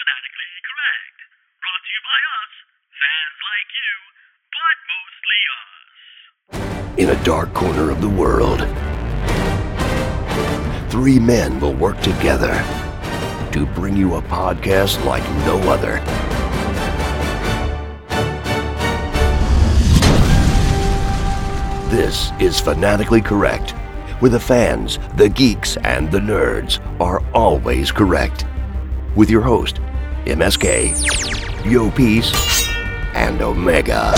Fanatically Correct. Brought to you by us, fans like you, but mostly us. In a dark corner of the world, three men will work together to bring you a podcast like no other. This is Fanatically Correct, where the fans, the geeks, and the nerds are always correct. With your host, MSK, Yo Peace, and Omega.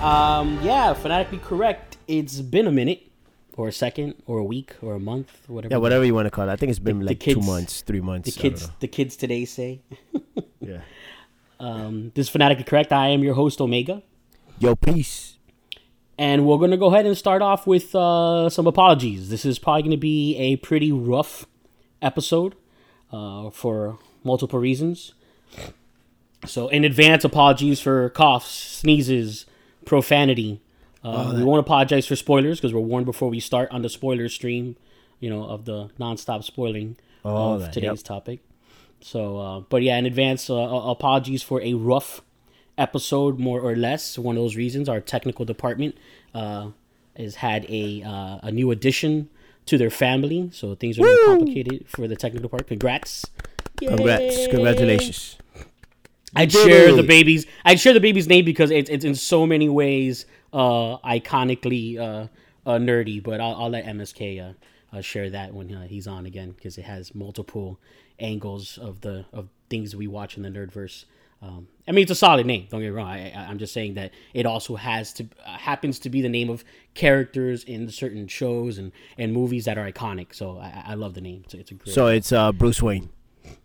Um, yeah, fanatically correct. It's been a minute, or a second, or a week, or a month, or whatever. Yeah, whatever you want to call it. I think it's been The- the like two months, three months. the kids, the kids today say. Yeah. Um, this is fanatically correct. I am your host Omega, Yo, peace. And we're gonna go ahead and start off with uh, some apologies. This is probably gonna be a pretty rough episode uh, for multiple reasons. So, in advance, apologies for coughs, sneezes, profanity. Uh, we won't apologize for spoilers because we're warned before we start on the spoiler stream, you know, of the nonstop spoiling All of that, today's yep. topic. So, uh, but yeah, in advance, uh, apologies for a rough episode, more or less. One of those reasons, our technical department uh, has had a uh, a new addition to their family, so things are more complicated for the technical part. Congrats! Congrats. Congratulations. I'd did share the it. baby's. I'd share the baby's name because it's it's in so many ways uh, iconically uh, uh, nerdy. But I'll, I'll let MSK uh, uh, share that when uh, he's on again because it has multiple angles of the of things we watch in the nerdverse. Um, I mean, it's a solid name. Don't get me wrong. I, I'm just saying that it also has to uh, happens to be the name of characters in certain shows and, and movies that are iconic. So I, I- love the name. A- it's a great. So it's uh, Bruce Wayne.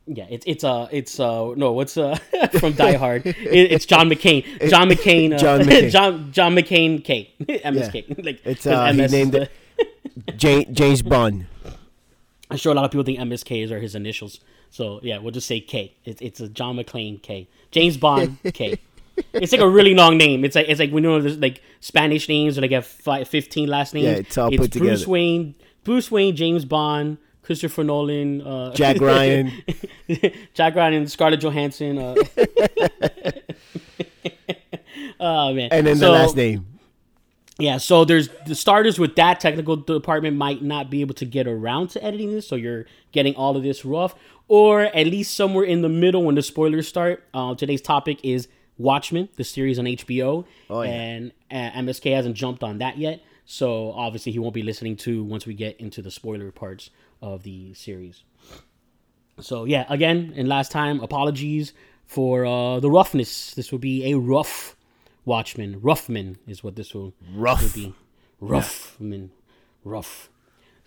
Yeah, it's it's uh it's uh no what's uh from Die Hard it, it's John McCain John McCain uh, John McCain. John John McCain K MSK like It's uh, he MS is named the- it James Bond. I'm sure a lot of people think MSK is are his initials so yeah we'll just say K it's it's a John McClane K James Bond K it's like a really long name it's like it's like we know there's like Spanish names or like have fi 15 last names Yeah, it's all put Bruce together. Wayne Bruce Wayne James Bond Christopher Nolan uh, Jack Ryan. Jack Ryan, Scarlett Johansson. Uh, oh man! And then So, the last name. Yeah, so there's the starters with that technical department might not be able to get around to editing this, so you're getting all of this rough, or at least somewhere in the middle when the spoilers start. Uh, today's topic is Watchmen, the series on HBO, Oh, yeah. and uh, MSK hasn't jumped on that yet, so obviously he won't be listening to once we get into the spoiler parts of the series. So yeah, again, and last time, apologies for uh, the roughness. This will be a rough Watchmen. Roughman is what this will Rough. will be. Roughman, rough.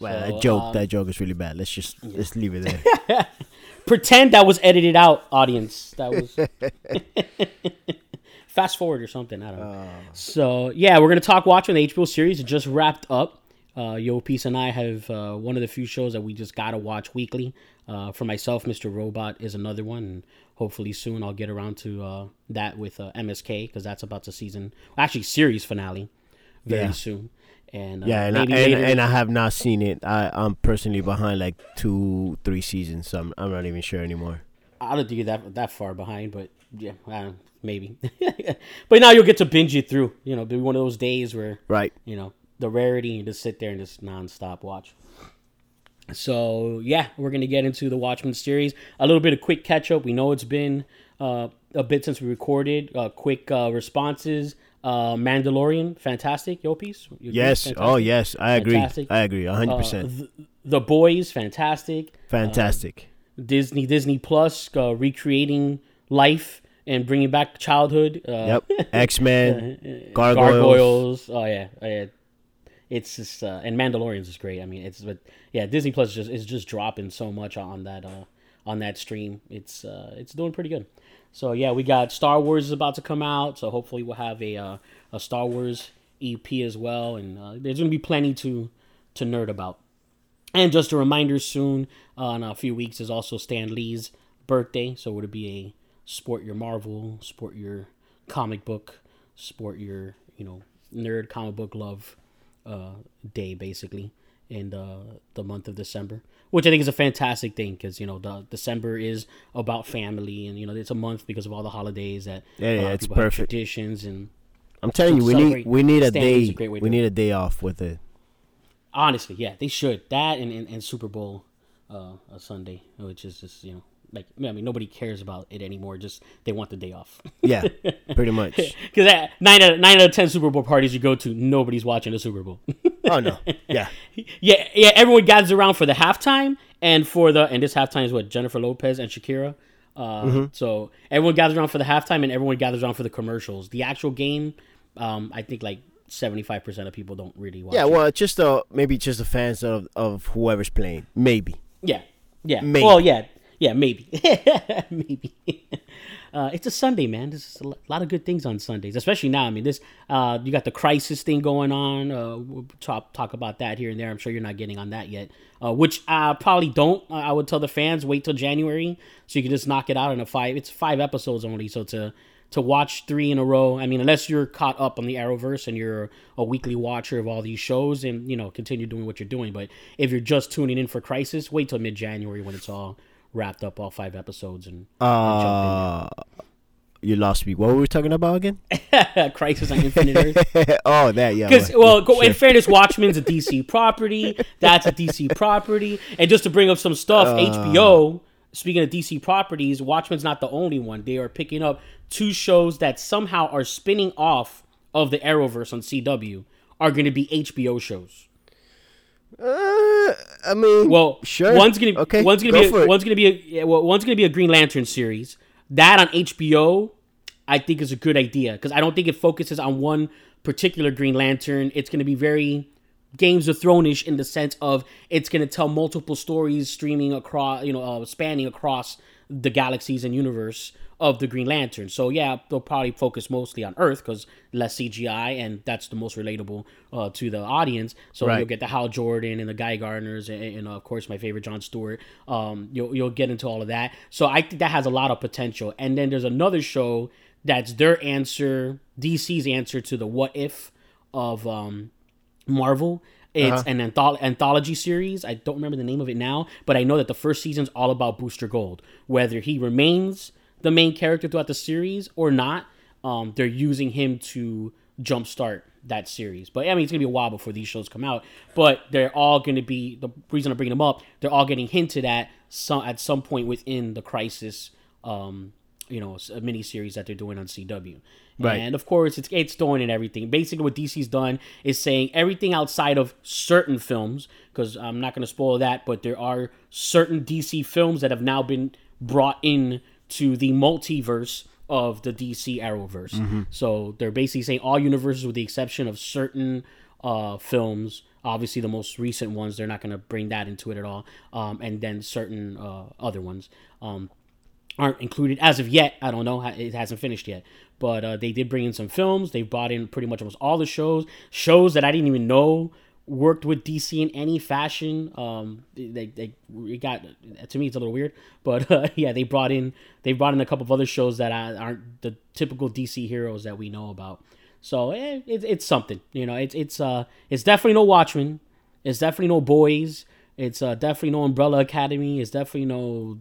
Well, So, that joke, um, that joke is really bad. Let's just let's leave it there. Pretend that was edited out, audience. That was. Fast forward or something. I don't know. So yeah, we're gonna talk Watchmen, the HBO series. It just wrapped up. Uh, Yo Peace and I have uh, one of the few shows that we just gotta watch weekly. Uh, for myself, Mr. Robot is another one, and hopefully soon I'll get around to uh, that with uh, MSK because that's about to season, actually series finale, very Yeah. soon. And uh, Yeah, and I, and, and I have not seen it. I I'm personally behind like two, three seasons. So I'm, I'm not even sure anymore. I don't think you're that that far behind, but yeah, maybe. but now you'll get to binge it through. You know, be one of those days where Right. you know the rarity and just sit there and just nonstop watch. So yeah, we're gonna get into the Watchmen series. A little bit of quick catch up. We know it's been uh, a bit since we recorded. Uh, quick uh, responses. Uh, Mandalorian, fantastic. Yo, Peace. You agree? Yes. Fantastic? Oh yes, I agree. Fantastic. I agree. a hundred Uh, percent. the boys, fantastic. Fantastic. Disney Disney Plus uh, recreating life and bringing back childhood. Uh, Yep. X Men. Gargoyles. Gargoyles. Oh yeah, oh, yeah. It's just uh, and Mandalorians is great. I mean, it's but yeah, Disney Plus is just is just dropping so much on that uh on that stream. It's uh it's doing pretty good. So yeah, we got Star Wars is about to come out. So hopefully we'll have a uh, a Star Wars EP as well, and uh, there's gonna be plenty to to nerd about. And just a reminder soon, uh, in a few weeks, is also Stan Lee's birthday. So would it be a sport your Marvel, sport your comic book, sport your, you know, nerd comic book love uh, day, basically. in the the month of December, which I think is a fantastic thing because you know the December is about family and you know it's a month because of all the holidays that Yeah, yeah, it's perfect. traditions and I'm telling you, we need we need a day. a we need a day off with it. honestly, yeah, they should that and and, and Super Bowl uh, a Sunday, which is just you know like I mean nobody cares about it anymore. Just they want the day off. Yeah, pretty much. Because nine out of nine out of ten Super Bowl parties you go to, nobody's watching the Super Bowl. Oh no, yeah, yeah, yeah. Everyone gathers around for the halftime and for the and this halftime is what Jennifer Lopez and Shakira. Uh, Mm-hmm. So everyone gathers around for the halftime and everyone gathers around for the commercials. The actual game, um, I think like seventy five percent of people don't really watch. yeah. it. Well, just uh, maybe just the fans of of whoever's playing. Maybe. yeah, yeah. Maybe. Well, yeah, yeah, maybe, maybe. Uh, it's a Sunday, man. There's a lot of good things on Sundays, especially now. I mean, this uh, you got the crisis thing going on. Uh, we'll talk talk about that here and there. I'm sure you're not getting on that yet, uh, which I probably don't. I would tell the fans wait till January so you can just knock it out in a five. It's five episodes only, so to to watch three in a row. I mean, unless you're caught up on the Arrowverse and you're a weekly watcher of all these shows, and you know continue doing what you're doing. But if you're just tuning in for Crisis, wait till mid January when it's all wrapped up, all five episodes, and, Uh, you lost me. What were we talking about again? and jump in. Crisis on Infinite Earth. oh, that yeah. Because well, go, in fairness, Watchmen's a DC property. That's a DC property. And just to bring up some stuff, HBO. Speaking of DC properties, Watchmen's not the only one. They are picking up two shows that somehow are spinning off of the Arrowverse on CW. Are going to be HBO shows. Uh, I mean, Well, sure. One's gonna okay. One's gonna go be a, one's gonna be a yeah, well, one's gonna be a Green Lantern series. That on HBO, I think is a good idea because I don't think it focuses on one particular Green Lantern. It's gonna be very Games of Thrones-ish in the sense of it's gonna tell multiple stories streaming across, you know, uh, spanning across the galaxies and universe of the Green Lantern. So yeah, they'll probably focus mostly on Earth because less CGI and that's the most relatable uh, to the audience. So Right. you'll get the Hal Jordan and the Guy Gardners and, and of course my favorite John Stewart. Um, you'll you'll get into all of that. So I think that has a lot of potential. And then there's another show that's their answer, DC's answer to the What If of um, Marvel. It's an antholo- anthology series. I don't remember the name of it now, but I know that the first season's all about Booster Gold. Whether he remains the main character throughout the series or not, um, they're using him to jumpstart that series. But I mean, it's gonna be a while before these shows come out. But they're all gonna be the reason I'm bringing them up. They're all getting hinted at some at some point within the Crisis, um, you know, a mini series that they're doing on CW. Right. And of course, it's it's throwing in everything. Basically, what DC's done is saying everything outside of certain films, because I'm not going to spoil that, but there are certain DC films that have now been brought in to the multiverse of the DC Arrowverse. So they're basically saying all universes, with the exception of certain uh, films. Obviously, the most recent ones, they're not going to bring that into it at all. Um, and then certain uh, other ones. Um, aren't included as of yet. I don't know. It hasn't finished yet. But uh, they did bring in some films. They brought in pretty much almost all the shows. Shows that I didn't even know worked with DC in any fashion. Um, they, they it got to me it's a little weird, but uh, yeah, they brought in they brought in a couple of other shows that aren't the typical DC heroes that we know about. So eh, it, it's something, you know. It's it's uh it's definitely no Watchmen. It's definitely no Boys. It's uh, definitely no Umbrella Academy. It's definitely no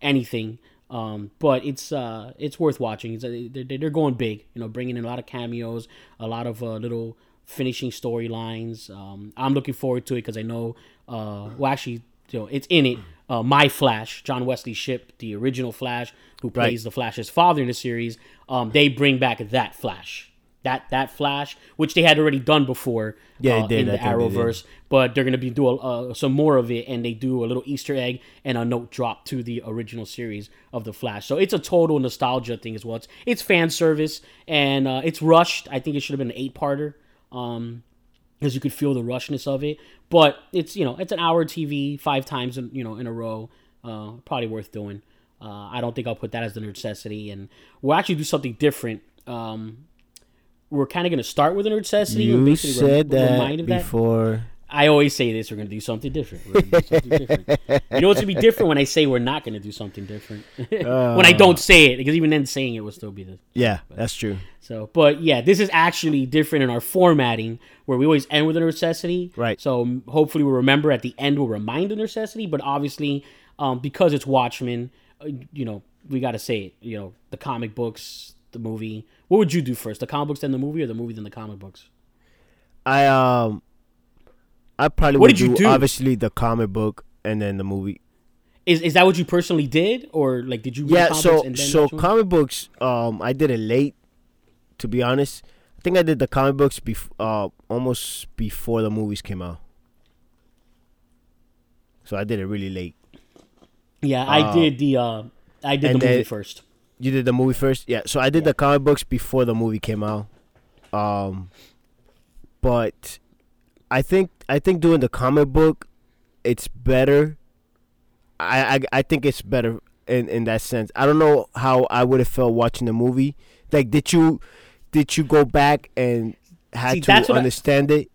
anything. Um, but it's uh, it's worth watching. It's, uh, they're, they're going big, you know, bringing in a lot of cameos, a lot of uh, little finishing storylines. Um, I'm looking forward to it because I know, uh, well, actually, you know, it's in it. Uh, My Flash, John Wesley Shipp, the original Flash, who plays the Flash's father in the series. Um, they bring back that Flash, that that Flash, which they had already done before. Yeah, uh, did. in the think they. Arrowverse but they're gonna be doing uh, some more of it, and they do a little Easter egg and a note drop to the original series of the Flash. So it's a total nostalgia thing as well. It's, it's fan service and uh, it's rushed. I think it should have been an eight parter, um, because you could feel the rushness of it. But it's you know it's an hour TV five times in, you know in a row. Uh, probably worth doing. Uh, I don't think I'll put that as the necessity, and we'll actually do something different. Um, we're kind of going to start with a necessity. You basically said that remind of that. I always say this: we're gonna do something different. We're gonna do something different. You know what's gonna be different when I say we're not gonna do something different. when I don't say it, because even then saying it will still be the Yeah, that's true. so. But yeah, this is actually different in our formatting, where we always end with a necessity. Right. So hopefully we'll remember at the end. We'll remind the necessity, but obviously, um, because it's Watchmen, uh, you know, we got to say it. You know, the comic books, the movie. What would you do first? The comic books, then the movie, or the movie, then the comic books? I um, I probably What would did you do, do? obviously the comic book and then the movie. Is is that what you personally did, or like did you Yeah, so and then so comic books. Um, I did it late. To be honest, I think I did the comic books bef- uh almost before the movies came out. So I did it really late. Yeah, I Uh, did the uh, I did the movie then- first. You did the movie first, yeah. So I did Yeah. the comic books before the movie came out. Um, but I think I think doing the comic book, it's better. I I, I think it's better in in that sense. I don't know how I would have felt watching the movie. Like, did you did you go back and had See, to what I- understand it?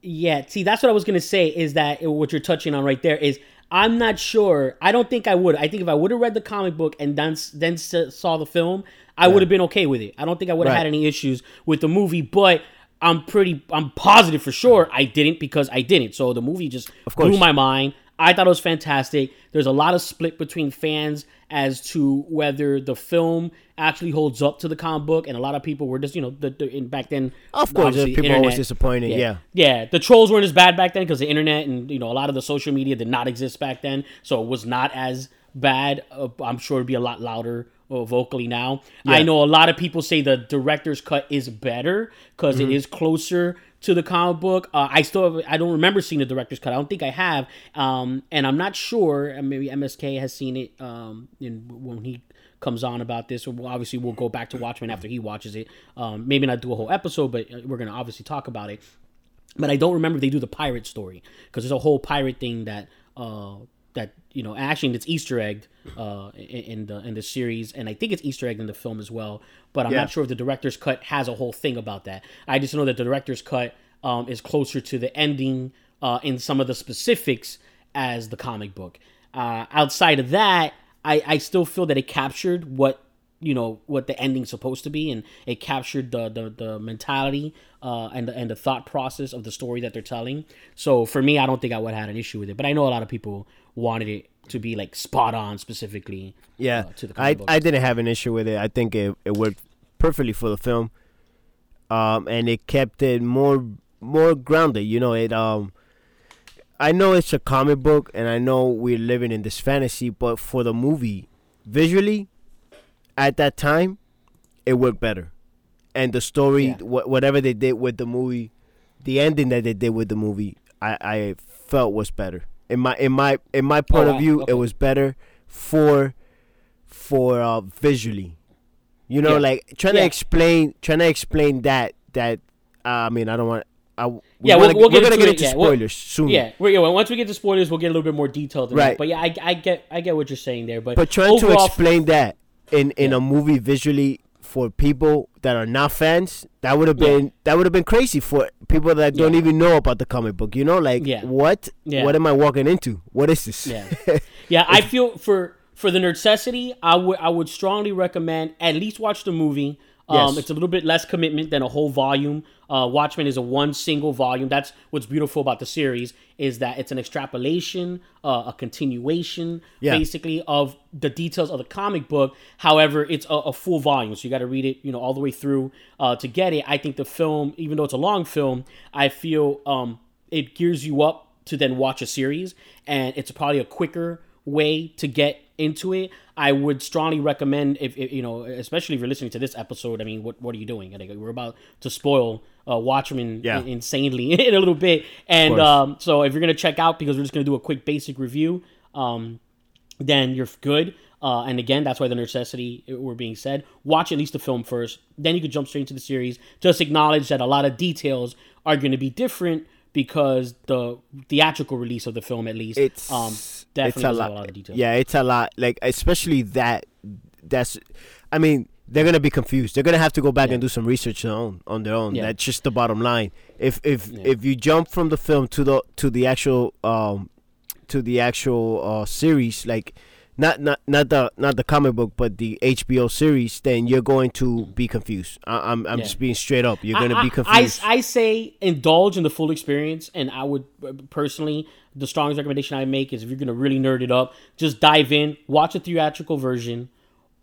Yeah, see, that's what I was gonna say. Is that what you're touching on right there? Is I'm not sure. I don't think I would. I think if I would have read the comic book and then then saw the film, I would have been okay with it. I don't think I would have Right. had any issues with the movie. But I'm pretty, I'm positive for sure I didn't because I didn't. So the movie just course. blew my mind. I thought it was fantastic. There's a lot of split between fans as to whether the film actually holds up to the comic book, and a lot of people were just, you know, the, the in, back then. Of course, people are always disappointed. Yeah. yeah, the trolls weren't as bad back then because the internet and you know a lot of the social media did not exist back then, so it was not as bad. Uh, I'm sure it'd be a lot louder uh, vocally now. I know a lot of people say the director's cut is better because Mm-hmm. is closer to the comic book. Uh, I still have, I don't remember seeing the director's cut. I don't think I have, um, and I'm not sure. Maybe MSK has seen it um, in, when he comes on about this. Well, obviously, we'll go back to Watchmen after he watches it. Um, maybe not do a whole episode, but uh, we're gonna obviously talk about it but I don't remember if they do the pirate story because there's a whole pirate thing that uh that you know actually it's Easter egg uh in, the in the series and I think it's Easter egg in the film as well but I'm Yeah. not sure if the director's cut has a whole thing about that. I just know that the director's cut um is closer to the ending uh in some of the specifics as the comic book. Uh outside of that I I still feel that it captured what you know what the ending's supposed to be and it captured the the, the mentality uh, and the and the thought process of the story that they're telling. So for me i don't think i would have had an issue with it but i know a lot of people wanted it to be like spot on specifically Yeah, uh, to the I. I didn't have an issue with it. I think it, it worked perfectly for the film, um, and it kept it more more grounded. You know, it um, I know it's a comic book, and I know we're living in this fantasy, but for the movie, visually, at that time, it worked better, and the story, Yeah. wha- whatever they did with the movie, the ending that they did with the movie, I I felt was better. In my in my in my point Oh, of view, Okay. it was better for for uh visually you know Yeah. like trying Yeah. to explain trying to explain that that uh, i mean i don't want I, we Yeah, we'll- wanna, we'll get we're gonna into get it, into we'll- spoilers soon yeah, we're, yeah once we get to spoilers we'll get a little bit more detailed Right. that. but yeah I, I get i get what you're saying there but but trying to explain that in in Yeah. a movie visually for people that are not fans that would have Yeah. been that would have been crazy for people that don't Yeah. even know about the comic book you know like Yeah. what Yeah. what am i walking into what is this Yeah, yeah. I feel for for the necessity, I would I would strongly recommend at least watch the movie. Um, Yes. It's a little bit less commitment than a whole volume. Uh, Watchmen is a one single volume. That's what's beautiful about the series is that it's an extrapolation, uh, a continuation, Yeah. basically of the details of the comic book. However, it's a, a full volume, so you got to read it, you know, all the way through uh, to get it. I think the film, even though it's a long film, I feel um, it gears you up to then watch a series, and it's probably a quicker way to get into it. I would strongly recommend if, if you know, especially if you're listening to this episode. I mean, what what are you doing? Think we're about to spoil uh, Watchmen Yeah. in- insanely in a little bit, and um, so if you're gonna check out because we're just gonna do a quick basic review, um, then you're good. Uh, and again, that's why the necessity uh, were being said. Watch at least the film first, then you could jump straight into the series. Just acknowledge that a lot of details are going to be different because the theatrical release of the film, at least, it's um, it's a lot. a lot of details. Yeah, it's a lot. Like especially that. That's. I mean, they're gonna be confused. They're gonna have to go back Yeah. and do some research on their own. On their own. Yeah. That's just the bottom line. If if Yeah. if you jump from the film to the to the actual um to the actual uh series, like not not not the not the comic book, but the HBO series, then you're going to be confused. I, I'm I'm Yeah. just being straight up. You're gonna be confused. I, I say indulge in the full experience, and I would uh, personally the strongest recommendation I make is if you're gonna really nerd it up, just dive in, watch a theatrical version,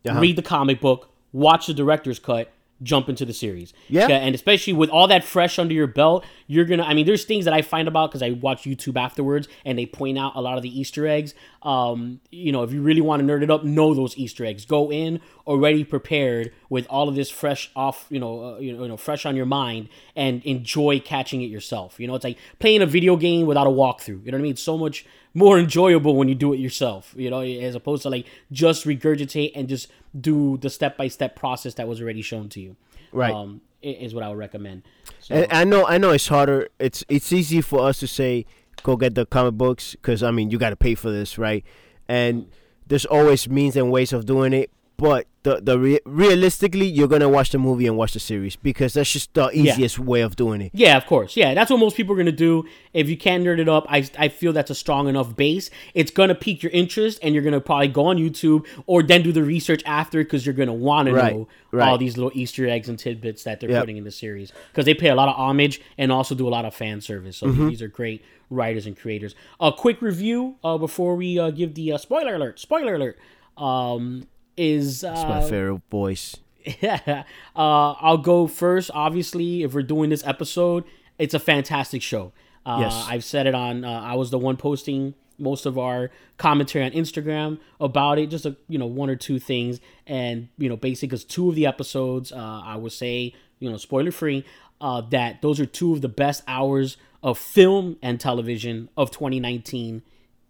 Uh-huh. read the comic book, watch the director's cut, jump into the series. Yeah. and especially with all that fresh under your belt, you're gonna. I mean, there's things that I find about because I watch YouTube afterwards, and they point out a lot of the Easter eggs. Um, you know, if you really want to nerd it up, know those Easter eggs. Go in already prepared with all of this fresh off, you know, uh, you know, you know, fresh on your mind, and enjoy catching it yourself. You know, it's like playing a video game without a walkthrough. You know what I mean? It's so much more enjoyable when you do it yourself. You know, as opposed to like just regurgitate and just do the step by step process that was already shown to you. Right. Um, is what I would recommend. So, And I know, I know, it's harder. It's it's easy for us to say, go get the comic books, because I mean, you got to pay for this, right? And there's always means and ways of doing it. But the the re- realistically, you're gonna watch the movie and watch the series because that's just the Yeah. easiest way of doing it. Yeah, of course. Yeah, that's what most people are gonna do. If you can nerd it up, I, I feel that's a strong enough base. It's gonna pique your interest, and you're gonna probably go on YouTube or then do the research after because you're gonna want to Right, know right. all these little Easter eggs and tidbits that they're Yep. putting in the series because they pay a lot of homage and also do a lot of fan service. So Mm-hmm. these are great writers and creators. A quick review uh, before we uh, give the uh, spoiler alert. Spoiler alert. Um, is uh, It's my favorite voice. Yeah, uh, I'll go first. Obviously, if we're doing this episode, it's a fantastic show. Uh, Yes. I've said it on. Uh, I was the one posting most of our commentary on Instagram about it. Just a you know one or two things, and you know basically because two of the episodes, uh, I would say you know spoiler free, uh, that those are two of the best hours of film and television of 2019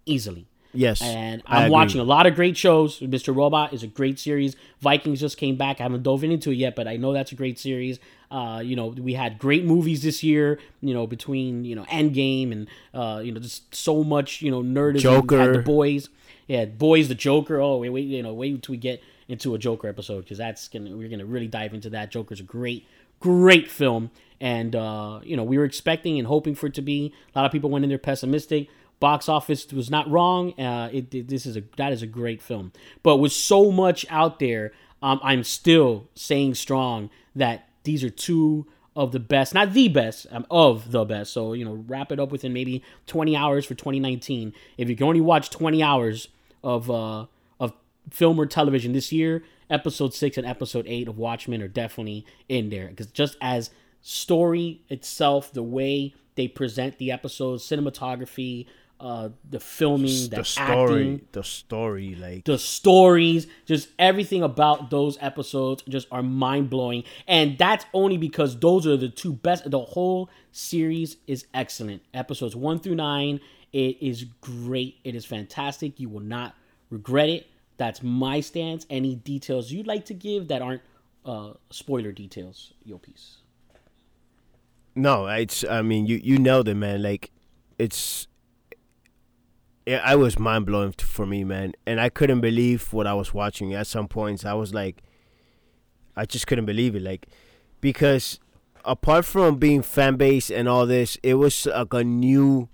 easily. Yes, And I'm watching a lot of great shows. Mr. Robot is a great series. Vikings just came back. I haven't dove into it yet, but I know that's a great series. Uh, you know, we had great movies this year. You know, between you know Endgame and uh, you know just so much you know nerdism. Joker. The boys, yeah, boys, the Joker. Oh, wait, wait, you know, wait until we get into a Joker episode because that's gonna we're gonna really dive into that. Joker's a great, great film, and uh, you know we were expecting and hoping for it to be. A lot of people went in there pessimistic box office was not wrong. Uh, it, it- this is a that is a great film, but with so much out there, um, I'm still saying strong that these are two of the best, not the best, um, of the best. So you know, wrap it up within maybe 20 hours for 2019. If you can only watch 20 hours of uh, of film or television this year, episode six and episode eight of Watchmen are definitely in there because just as story itself, the way they present the episodes, cinematography, uh, the filming, the, the story, acting, the story, like the stories, just everything about those episodes just are mind blowing. And that's only because those are the two best. The whole series is excellent. Episodes one through nine, it is great. It is fantastic. You will not regret it. That's my stance. Any details you'd like to give that aren't uh, spoiler details, your piece. no, it's. I mean, you you nailed it, man. Like, it's. Yeah, I was mind blowing for me, man, and I couldn't believe what I was watching. At some points, I was like, I just couldn't believe it, like, because apart from being fan base and all this, it was like a new.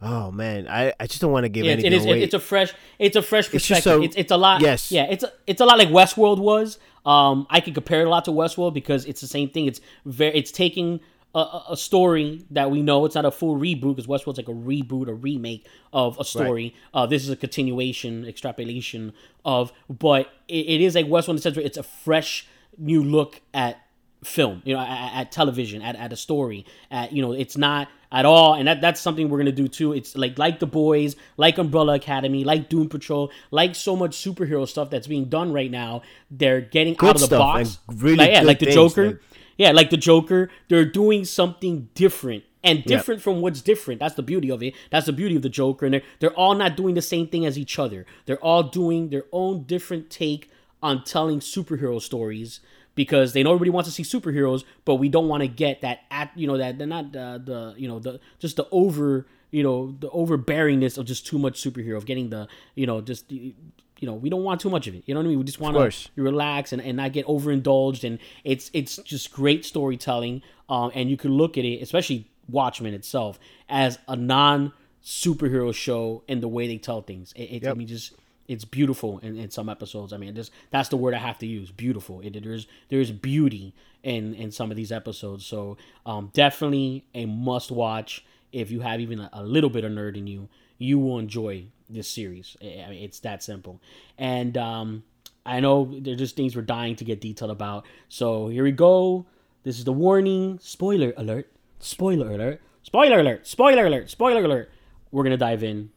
Oh man, I, I just don't want to give Yeah, anything it is. away. It's a fresh. It's a fresh perspective. It's a- It's, it's a lot. yes. Yeah. It's a, it's a lot like Westworld was. Um, I could compare it a lot to Westworld because it's the same thing. It's very. It's taking a- a, story that we know. It's not a full reboot because Westworld's like a reboot, a remake of a story. Uh, this is a continuation, extrapolation of. But it, it is like Westworld in the sense where it's a fresh new look at film you know at, at television at, at a story at you know it's not at all and that that's something we're gonna do too it's like like the boys like umbrella academy like doom patrol like so much superhero stuff that's being done right now they're getting Good out of the box really like, yeah good like the joker yeah like the joker they're doing something different and different from what's different. That's the beauty of it. That's the beauty of the joker and they're, they're all not doing the same thing as each other. They're all doing their own different take on telling superhero stories because they know everybody wants to see superheroes, but we don't want to get that at you know that they're not uh, the you know the just the over you know the overbearingness of just too much superhero of getting the you know just the- you know we don't want too much of it. You know what I mean? We just want to relax and, and not get overindulged. And it's it's just great storytelling. Um, and you can look at it, especially Watchmen itself, as a non superhero show in the way they tell things. It, it, I mean, just it's beautiful in, in some episodes. I mean, just that's the word I have to use. Beautiful. It, there's there's beauty in in some of these episodes. So um, definitely a must watch if you have even a, a little bit of nerd in you. You will enjoy this series. I mean, it's that simple. And um, I know they're just things we're dying to get detailed about. So here we go. This is the warning. Spoiler alert. Spoiler alert. Spoiler alert. Spoiler alert. Spoiler alert. We're gonna dive in.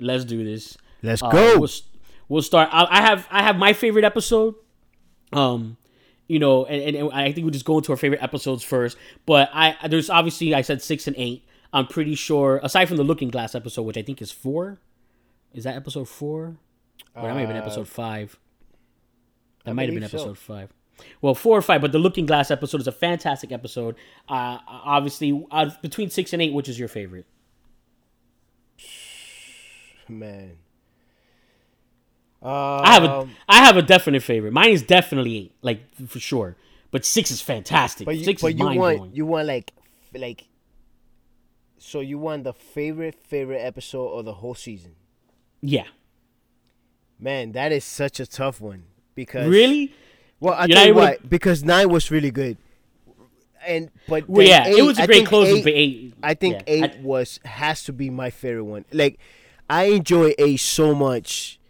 Let's do this. Let's Uh, go. We'll, we'll start. I, I have I have my favorite episode. Um, you know, and, and, and I think we just go into our favorite episodes first. But I there's obviously I said six and eight. I'm pretty sure aside from the Looking Glass episode, which I think is four. Is that episode four? Or that might have been episode five. That might have been Uh, believe so. episode five. Well, four or five, but the Looking Glass episode is a fantastic episode. Uh, obviously, uh, between six and eight, which is your favorite? Man. I have a Um, have a definite favorite. Mine is definitely eight, like for sure. But six is fantastic. But you, six but is you want blowing. you want like like. So you want the favorite favorite episode of the whole season? Yeah. Man, that is such a tough one because Really? Well, I You're tell you to- what, because nine was really good, and but Well, yeah, it was a great closing eight- for eight. I think Yeah. eight I- was has to be my favorite one. Like, I enjoy eight so much.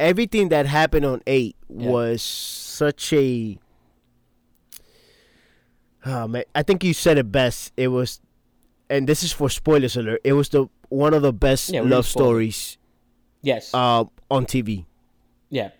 Everything that happened on eight Yeah. was such a. Oh man, I think you said it best. It was, and this is for spoilers alert. It was the one of the best Yeah, love stories Yes. uh, on TV. Yeah,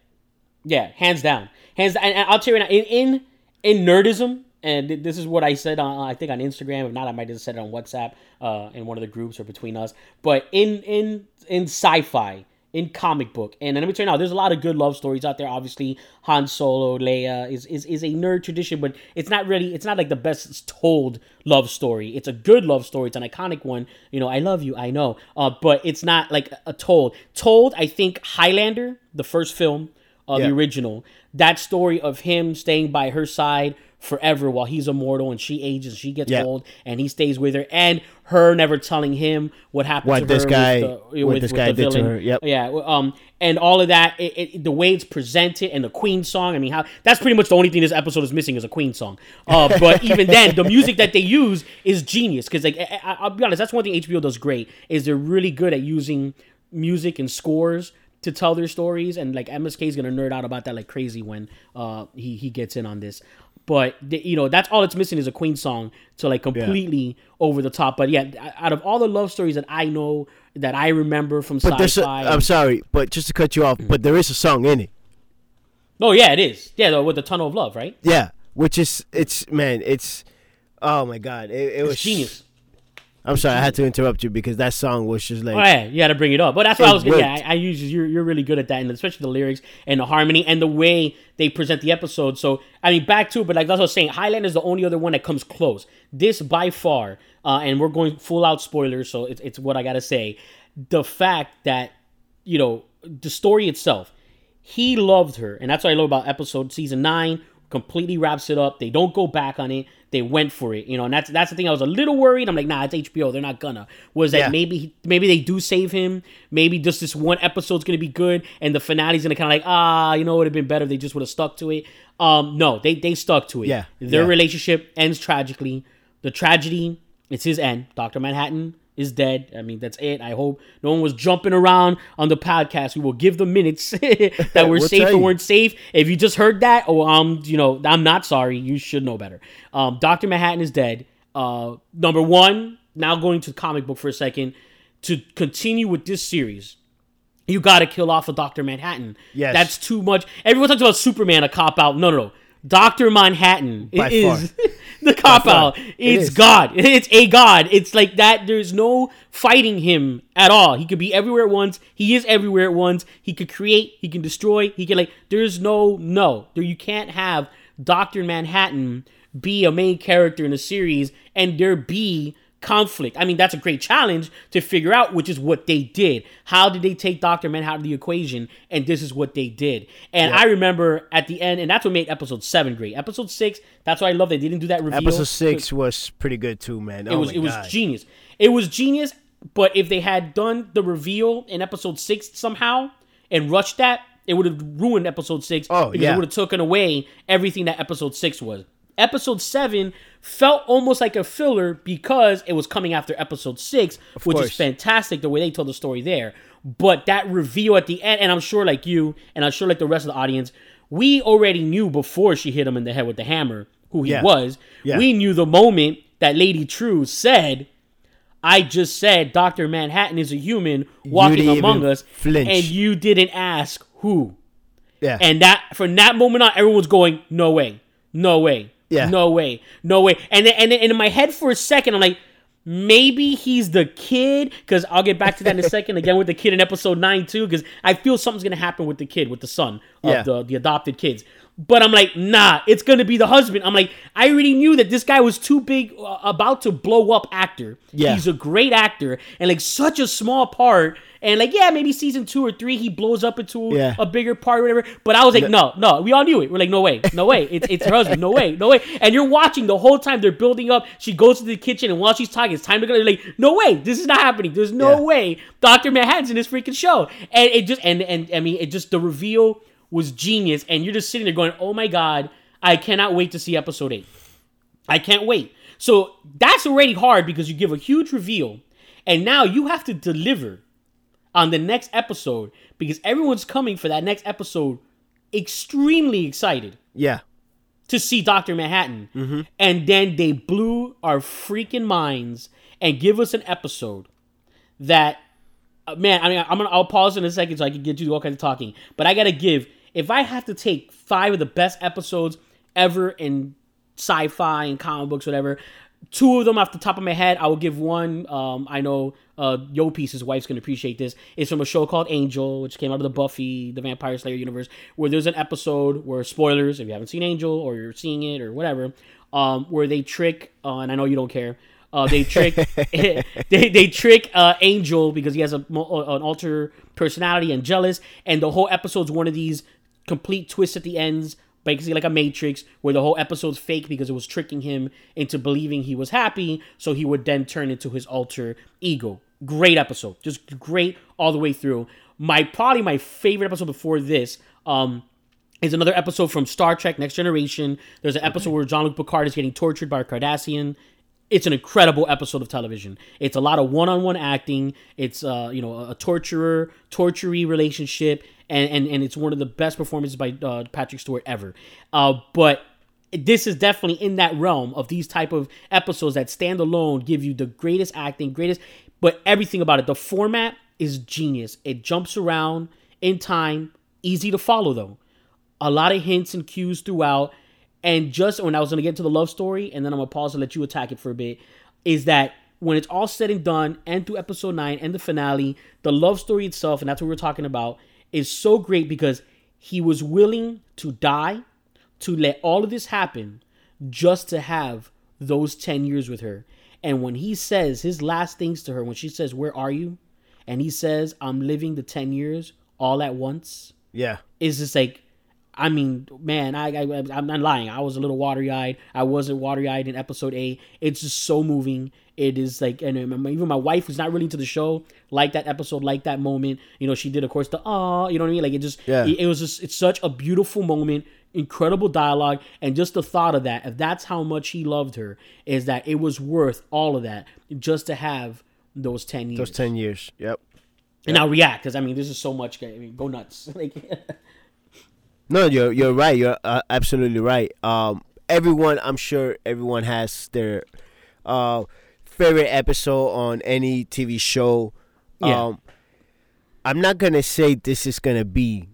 yeah, hands down, hands. And, and I'll tell you right now, in in, in nerdism, and this is what I said on I think on Instagram. If not, I might have said it on WhatsApp, uh, in one of the groups or between us. But in in in sci-fi, in comic book, and let me tell you now, there's a lot of good love stories out there. Obviously, Han Solo, Leia is is is a nerd tradition, but it's not really. It's not like the best told love story. It's a good love story. It's an iconic one. You know, I love you. I know, uh, but it's not like a told. Told, I think Highlander, the first film of Yeah. the original, that story of him staying by her side forever while he's immortal and she ages, she gets Yeah. old, and he stays with her, and her never telling him what happened What to this her guy- with the, what with, this with guy the did to villain. her, yep. Yeah, um, and all of that, it, it, the way it's presented and the Queen song. I mean, how that's pretty much the only thing this episode is missing is a Queen song. Uh, but even then, the music that they use is genius because, like, I, I- I'll be honest, that's one thing HBO does great is they're really good at using music and scores to tell their stories. And like MSK is gonna nerd out about that like crazy when uh he he gets in on this. But the, you know that's all it's missing is a Queen song to like completely over the top. But yeah, out of all the love stories that I know that I remember from But there's, a, sci-fi, I'm sorry, but just to cut you off, but there is a song in it. Oh yeah, it is. Yeah, though, with the tunnel of love, right? Yeah, which is it's man, it's oh my god, it, it was It's genius. I'm sorry, I had to interrupt you because that song was just like Oh yeah, you had to bring it up. But that's what I was gonna. Yeah. I, I use you're you're really good at that, and especially the lyrics and the harmony and the way they present the episode. So I mean, back to but like that's what I was saying. Highlander is the only other one that comes close. This by far, uh, and we're going full out spoilers, so it's it's what I gotta say. The fact that you know the story itself, he loved her, and that's what I love about episode season nine. Completely wraps it up. They don't go back on it. They went for it, you know, and that's that's the thing. I was a little worried. I'm like, nah, it's HBO. They're not gonna. Was that Yeah. maybe maybe they do save him? Maybe just this one episode's gonna be good, and the finale's gonna kind of like, ah, you know, it would have been better if they just would have stuck to it. Um, no, they they stuck to it. Yeah, their yeah. relationship ends tragically. The tragedy, it's his end. Doctor Manhattan is dead. I mean, that's it. I hope no one was jumping around on the podcast. We will give the minutes that we're We'll safe and weren't safe. If you just heard that, oh, um, you know, I'm not sorry. You should know better. Um, Doctor Manhattan is dead. Uh, number one. Now going to the comic book for a second to continue with this series. You got to kill off a Doctor Manhattan. Yes. that's too much. Everyone talks about Superman, a cop out. No, no, no. Doctor Manhattan By is far. the cop out. It's is. God. It's a God. It's like that. There's no fighting him at all. He could be everywhere at once. He is everywhere at once. He could create. He can destroy. He can like. There's no no. There you can't have Doctor Manhattan be a main character in a series and there be conflict. I mean, that's a great challenge to figure out, which is what they did. How did they take Doctor Man out of the equation? And this is what they did. And I remember at the end, and that's what made episode seven great. Episode six, that's why I love they didn't do that reveal. Episode six was pretty good too, man. It oh was it was genius. It was genius. But if they had done the reveal in episode six somehow and rushed that, it would have ruined episode six. Oh, because yeah. it would have taken away everything that episode six was. Episode seven felt almost like a filler because it was coming after episode six, which is fantastic the way they told the story there. But that reveal at the end, and I'm sure like you, and I'm sure like the rest of the audience, we already knew before she hit him in the head with the hammer who he Yeah. was. Yeah. We knew the moment that Lady Trieu said, I just said Dr. Manhattan is a human walking among us, flinch. and you didn't ask who. Yeah. And that from that moment on, everyone's going, no way, no way, Yeah. no way, no way. And and and in my head for a second, I'm like, maybe he's the kid because I'll get back to that in a second again with the kid in episode nine too because I feel something's gonna happen with the kid with the son of Yeah. the the adopted kids. But I'm like, nah, it's gonna be the husband. I'm like, I already knew that this guy was too big, uh, about to blow up actor. Yeah. he's a great actor and like such a small part. And like, yeah, maybe season two or three he blows up into Yeah. a bigger part or whatever. But I was like, no, no, we all knew it. We're like, no way, no way. It's it's her husband. No way, no way. And you're watching the whole time they're building up. She goes to the kitchen and while she's talking, it's time to go. You're like, no way, this is not happening. There's no Yeah. way Doctor Manhattan's in this freaking show. And it just and and I mean, it just the reveal was genius. And you're just sitting there going, oh my god, I cannot wait to see episode eight. I can't wait. So that's already hard because you give a huge reveal, and now you have to deliver on the next episode because everyone's coming for that next episode extremely excited yeah. to see Dr. Manhattan. And then they blew our freaking minds and give us an episode that uh, man, I mean I'm gonna I'll pause in a second so I can get you all kinds of talking. But I gotta give if I have to take five of the best episodes ever in sci-fi and comic books, whatever. Two of them off the top of my head, I will give one. Um, I know uh, Yo Peace, his wife's gonna appreciate this. It's from a show called Angel, which came out of the Buffy, the Vampire Slayer universe, where there's an episode where spoilers, if you haven't seen Angel or you're seeing it or whatever, um, where they trick, uh, and I know you don't care. Uh, they trick, they they trick uh, Angel because he has a mo- an alter personality and jealous, and the whole episode's one of these complete twist at the ends, basically like a Matrix, where the whole episode's fake because it was tricking him into believing he was happy, so he would then turn into his alter ego. Great episode, just great all the way through. My probably my favorite episode before this. Um, is another episode from Star Trek Next Generation. There's an episode where Jean-Luc Picard is getting tortured by a Cardassian. It's an incredible episode of television. It's a lot of one-on-one acting. It's uh, you know, a torturer, torturee relationship, and, and and it's one of the best performances by uh, Patrick Stewart ever. Uh, but this is definitely in that realm of these type of episodes that stand alone, give you the greatest acting, greatest, but everything about it. The format is genius. It jumps around in time, easy to follow though a lot of hints and cues throughout. And just when I was gonna get to the love story, and then I'm gonna pause and let you attack it for a bit, is that when it's all said and done, and through episode nine and the finale, the love story itself, and that's what we're talking about, is so great because he was willing to die, to let all of this happen, just to have those 10 years with her. And when he says his last things to her, when she says, Where are you? And he says, I'm living the 10 years all at once Yeah. It's just like I mean, man, I, I I'm not lying. I was a little watery eyed. I wasn't watery eyed in episode eight. It's just so moving. It is like, and even my wife, who's not really into the show, like that episode, like that moment. You know, she did, of course, the ah, you know what I mean? Like it just, Yeah. it, it was just, it's such a beautiful moment, incredible dialogue, and just the thought of that. If that's how much he loved her, is that it was worth all of that just to have those ten years. Those 10 years. Yep. and I'll react because I mean, this is so much. I mean, go nuts. Like. No, you're you're right. You're uh, absolutely right. Um, everyone, I'm sure everyone has their uh favorite episode on any TV show. Yeah. Um, I'm not gonna say this is gonna be.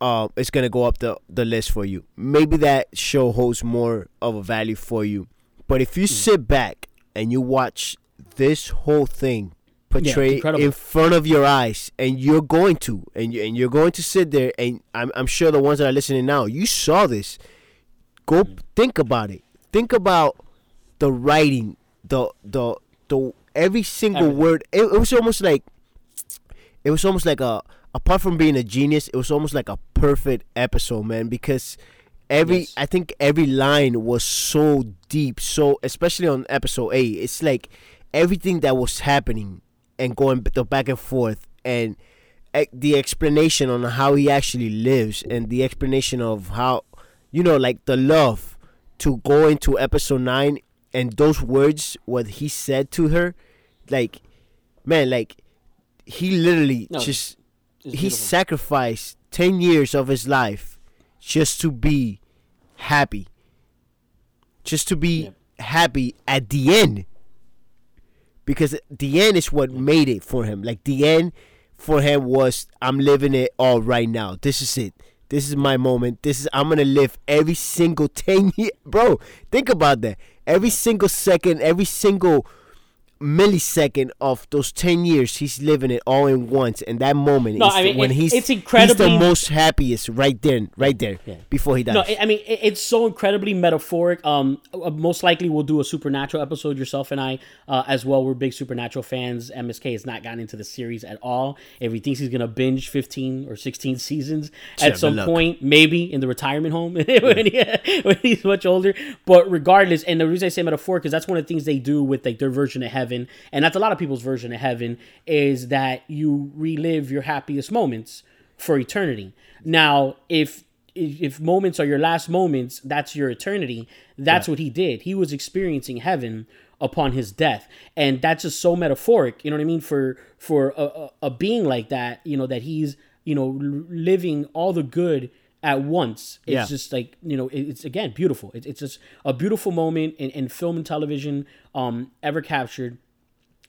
Um, it's gonna go up the the list for you. Maybe that show holds more of a value for you. But if you Hmm. sit back and you watch this whole thing portrayed incredible. in front of your eyes, and you're going to, and you and you're going to sit there, and I'm I'm sure the ones that are listening now, you saw this. Go think about it. Think about the writing, the the the every single Everything. word. It, it was almost like it was almost like a apart from being a genius, it was almost like a perfect episode, man. Because every Yes. I think every line was so deep, so especially on episode eight, it's like everything that was happening and going the back and forth and the explanation on how he actually lives and the explanation of how you know like the love to go into episode 9 and those words what he said to her like man like he literally No, just he beautiful. sacrificed 10 years of his life just to be happy. Just to be Yep. happy at the end. Because the end is what made it for him. Like the end for him was i'm living it all right now. This is it. This is my moment. This is i'm gonna live every single 10 years bro think about that every single second every single millisecond of those 10 years he's living it all in once and that moment No, is I mean, when it- he's it's he's the most happiest right there right there Yeah. before he dies No, I I mean it's so incredibly metaphoric. Um, uh, most likely we'll do a supernatural episode. Yourself and I, uh, as well. We're big supernatural fans. MSK has not gotten into the series at all. If he thinks he's gonna binge fifteen or sixteen seasons Yeah, at some point, maybe in the retirement home when, he, when he's much older. But regardless, and the reason I say metaphoric is that's one of the things they do with like their version of heaven, and that's a lot of people's version of heaven is that you relive your happiest moments for eternity. Now, if if, moments are your last moments, that's your eternity. That's what he did. He was experiencing heaven upon his death, and that's just so metaphoric. You know what I mean? For for a, a, a being like that, you know that he's you know living all the good at once. It's Yeah. just like you know, it's again beautiful. It's, it's just a beautiful moment in, in film and television um, ever captured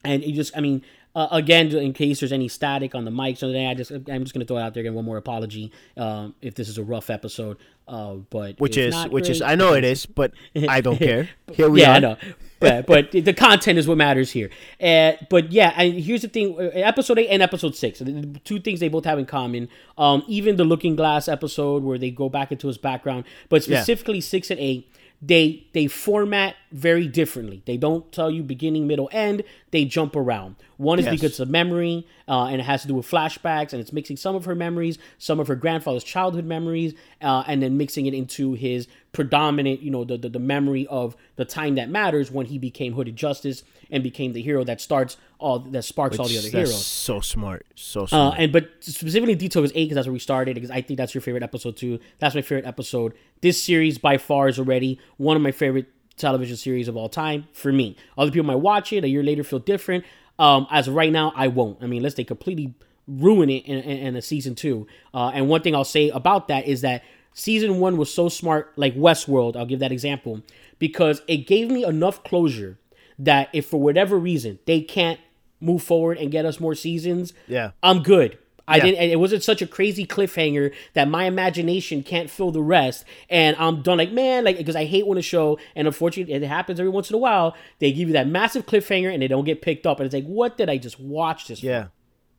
and you just i mean uh, again in case there's any static on the mics or anything i just i'm just gonna throw it out there again one more apology um, if this is a rough episode uh, but which is which is i know it is but i don't care here we yeah, are I know. But, but the content is what matters here. Uh, but yeah, and here's the thing: uh, episode eight and episode six, two things they both have in common. Um, even the Looking Glass episode where they go back into his background, but Yeah. specifically six and eight, they they format very differently. They don't tell you beginning, middle, end. They jump around. One is Yes. because of memory, uh, and it has to do with flashbacks, and it's mixing some of her memories, some of her grandfather's childhood memories, uh, and then mixing it into his predominant, you know, the, the the memory of the time that matters when he became Hooded Justice and became the hero that starts all that sparks all the other heroes. so smart so Uh, smart and but specifically detail is eight because that's where we started because I think that's your favorite episode too. That's my favorite episode. This series by far is already one of my favorite television series of all time for me. Other people might watch it a year later feel different. Um, as of right now, I won't. I mean, unless they completely ruin it in, in, in a season two. Uh, and one thing I'll say about that is that season one was so smart, like Westworld. I'll give that example because it gave me enough closure that if for whatever reason they can't move forward and get us more seasons, Yeah. I'm good. I Yeah. didn't. and It wasn't such a crazy cliffhanger that my imagination can't fill the rest, and I'm done. Like man, like because I hate when a show, and unfortunately it happens every once in a while. They give you that massive cliffhanger and they don't get picked up, and it's like, what did I just watch this? for?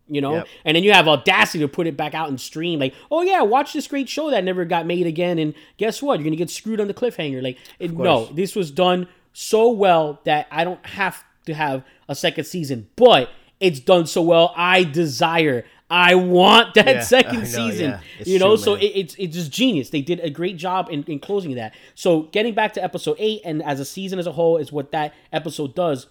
You know? Yep. and then you have audacity to put it back out and stream like oh yeah watch this great show that never got made again and guess what? You're gonna get screwed on the cliffhanger like it, no this was done so well that i don't have to have a second season but it's done so well i desire i want that Yeah, second know, season yeah. You know? true, so it, it's it's just genius. They did a great job in, in closing that. So getting back to episode 8 and as a season as a whole is what that episode does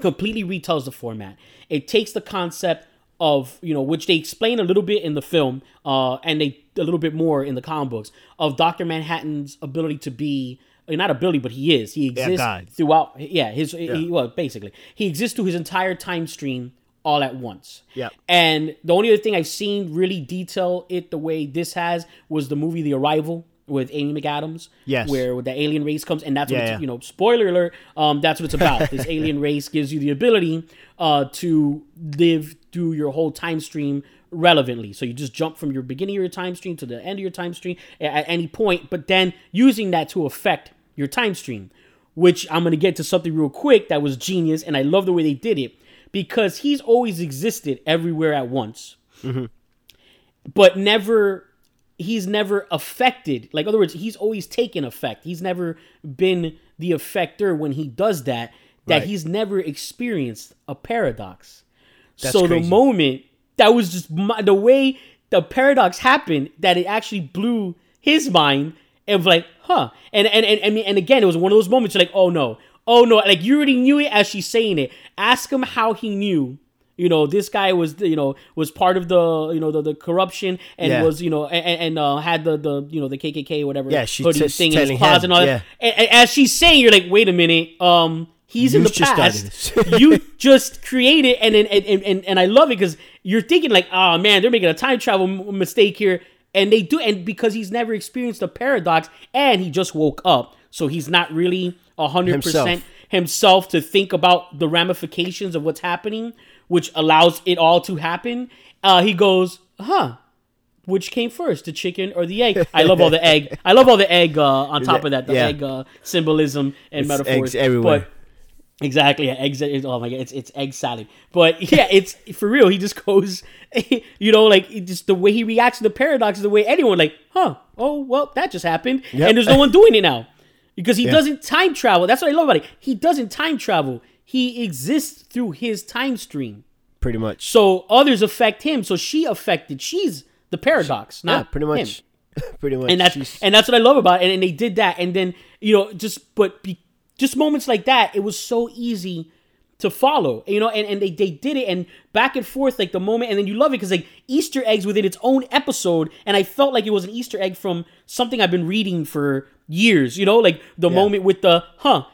completely retells the format. It takes the concept of you know which they explain a little bit in the film, uh, and they a little bit more in the comic books of Doctor Manhattan's ability to be. uh, Not ability, but he is. He exists God. throughout. Yeah, his He, well, basically, he exists through his entire time stream all at once. yeah And the only other thing I've seen really detail it the way this has was the movie The Arrival with Amy McAdams. Yes. Where the alien race comes, and that's what Yeah, it's, yeah. you know. Spoiler alert. Um, that's what it's about. this alien race gives you the ability uh to live through your whole time stream relevantly. So you just jump from your beginning of your time stream to the end of your time stream at any point, but then using that to affect your time stream. Which I'm gonna get to something real quick that was genius, and I love the way they did it because he's always existed everywhere at once mm-hmm. but never he's never affected like in other words he's always taken effect he's never been the effector when he does that that Right. he's never experienced a paradox. That's so the moment that was just my, the way the paradox happened that it actually blew his mind and like, huh. And and and and, and again, it was one of those moments you're like, oh no, oh no, like you already knew it as she's saying it. Ask him how he knew. You know, this guy was, you know, was part of the, you know, the, the corruption and Yeah. was, you know, and, and uh, had the, the, you know, the KKK whatever Yeah, she's just thing in his closet him, and all yeah. that. And, and as she's saying, you're like, wait a minute, um, he's in You the just started past. you just created, and and, and, and, and I love it because you're thinking like, oh man, they're making a time travel m- mistake here, and they do, and because he's never experienced a paradox, and he just woke up, so he's not really hundred percent Himself. himself to think about the ramifications of what's happening, which allows it all to happen. Uh, he goes, huh. Which came first, the chicken or the egg? I love all the egg. I love all the egg uh, on top of that, the Yeah. egg uh, symbolism and It's metaphors. eggs everywhere. But Exactly. Yeah, eggs. Oh my god, it's it's egg salad. But yeah, it's for real. He just goes, you know, like just the way he reacts to the paradox is the way anyone like, huh? Oh well, that just happened, Yep. and there's no one doing it now because he Yeah. doesn't time travel. That's what I love about it. He doesn't time travel. He exists through his time stream. Pretty much. So others affect him. So she affected. She's the paradox, yeah, not pretty him much. pretty much. and that's She's- and that's what I love about it. And, and they did that, and then you know, just but be, just moments like that, it was so easy to follow, you know, and, and they, they did it and back and forth like the moment, and then you love it because like Easter eggs within its own episode, and I felt like it was an Easter egg from something I've been reading for years, you know, like the moment with the huh.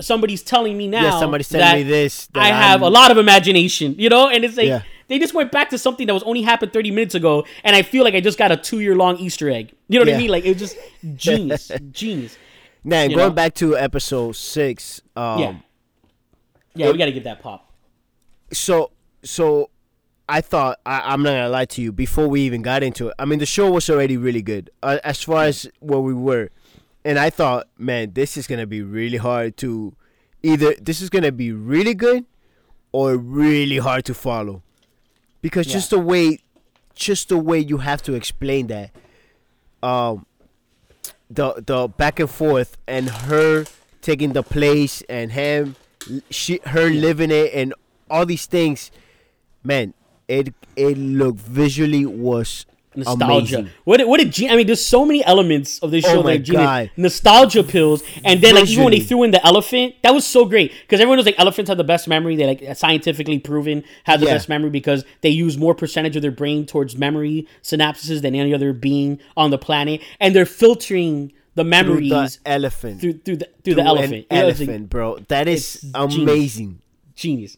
Somebody's telling me now. Yeah, somebody's telling that me this, I have I'm- a lot of imagination, you know, and it's like Yeah. they just went back to something that was only happened 30 minutes ago and i feel like i just got a two year long easter egg you know what i mean like it was just genius genius Now, going know? back to episode six. Um, yeah yeah we gotta give that pop so so I thought I, I'm not gonna lie to you. Before we even got into it, I mean the show was already really good uh, as far as where we were, and I thought, man, this is gonna be really hard to either this is gonna be really good or really hard to follow because Yeah. just the way just the way you have to explain that um the the back and forth and her taking the place and him she her living it and all these things man it it looked visually was nostalgia amazing. what did, what did Gene, i mean there's so many elements of this Oh show that my are genius. God. nostalgia pills and then like even when they threw in the elephant that was so great because everyone was like elephants have the best memory they like scientifically proven have the Yeah. best memory because they use more percentage of their brain towards memory synapses than any other being on the planet and they're filtering the memories through the elephant through through the through, the Through an elephant. It's like elephant bro that is it's genius. amazing genius.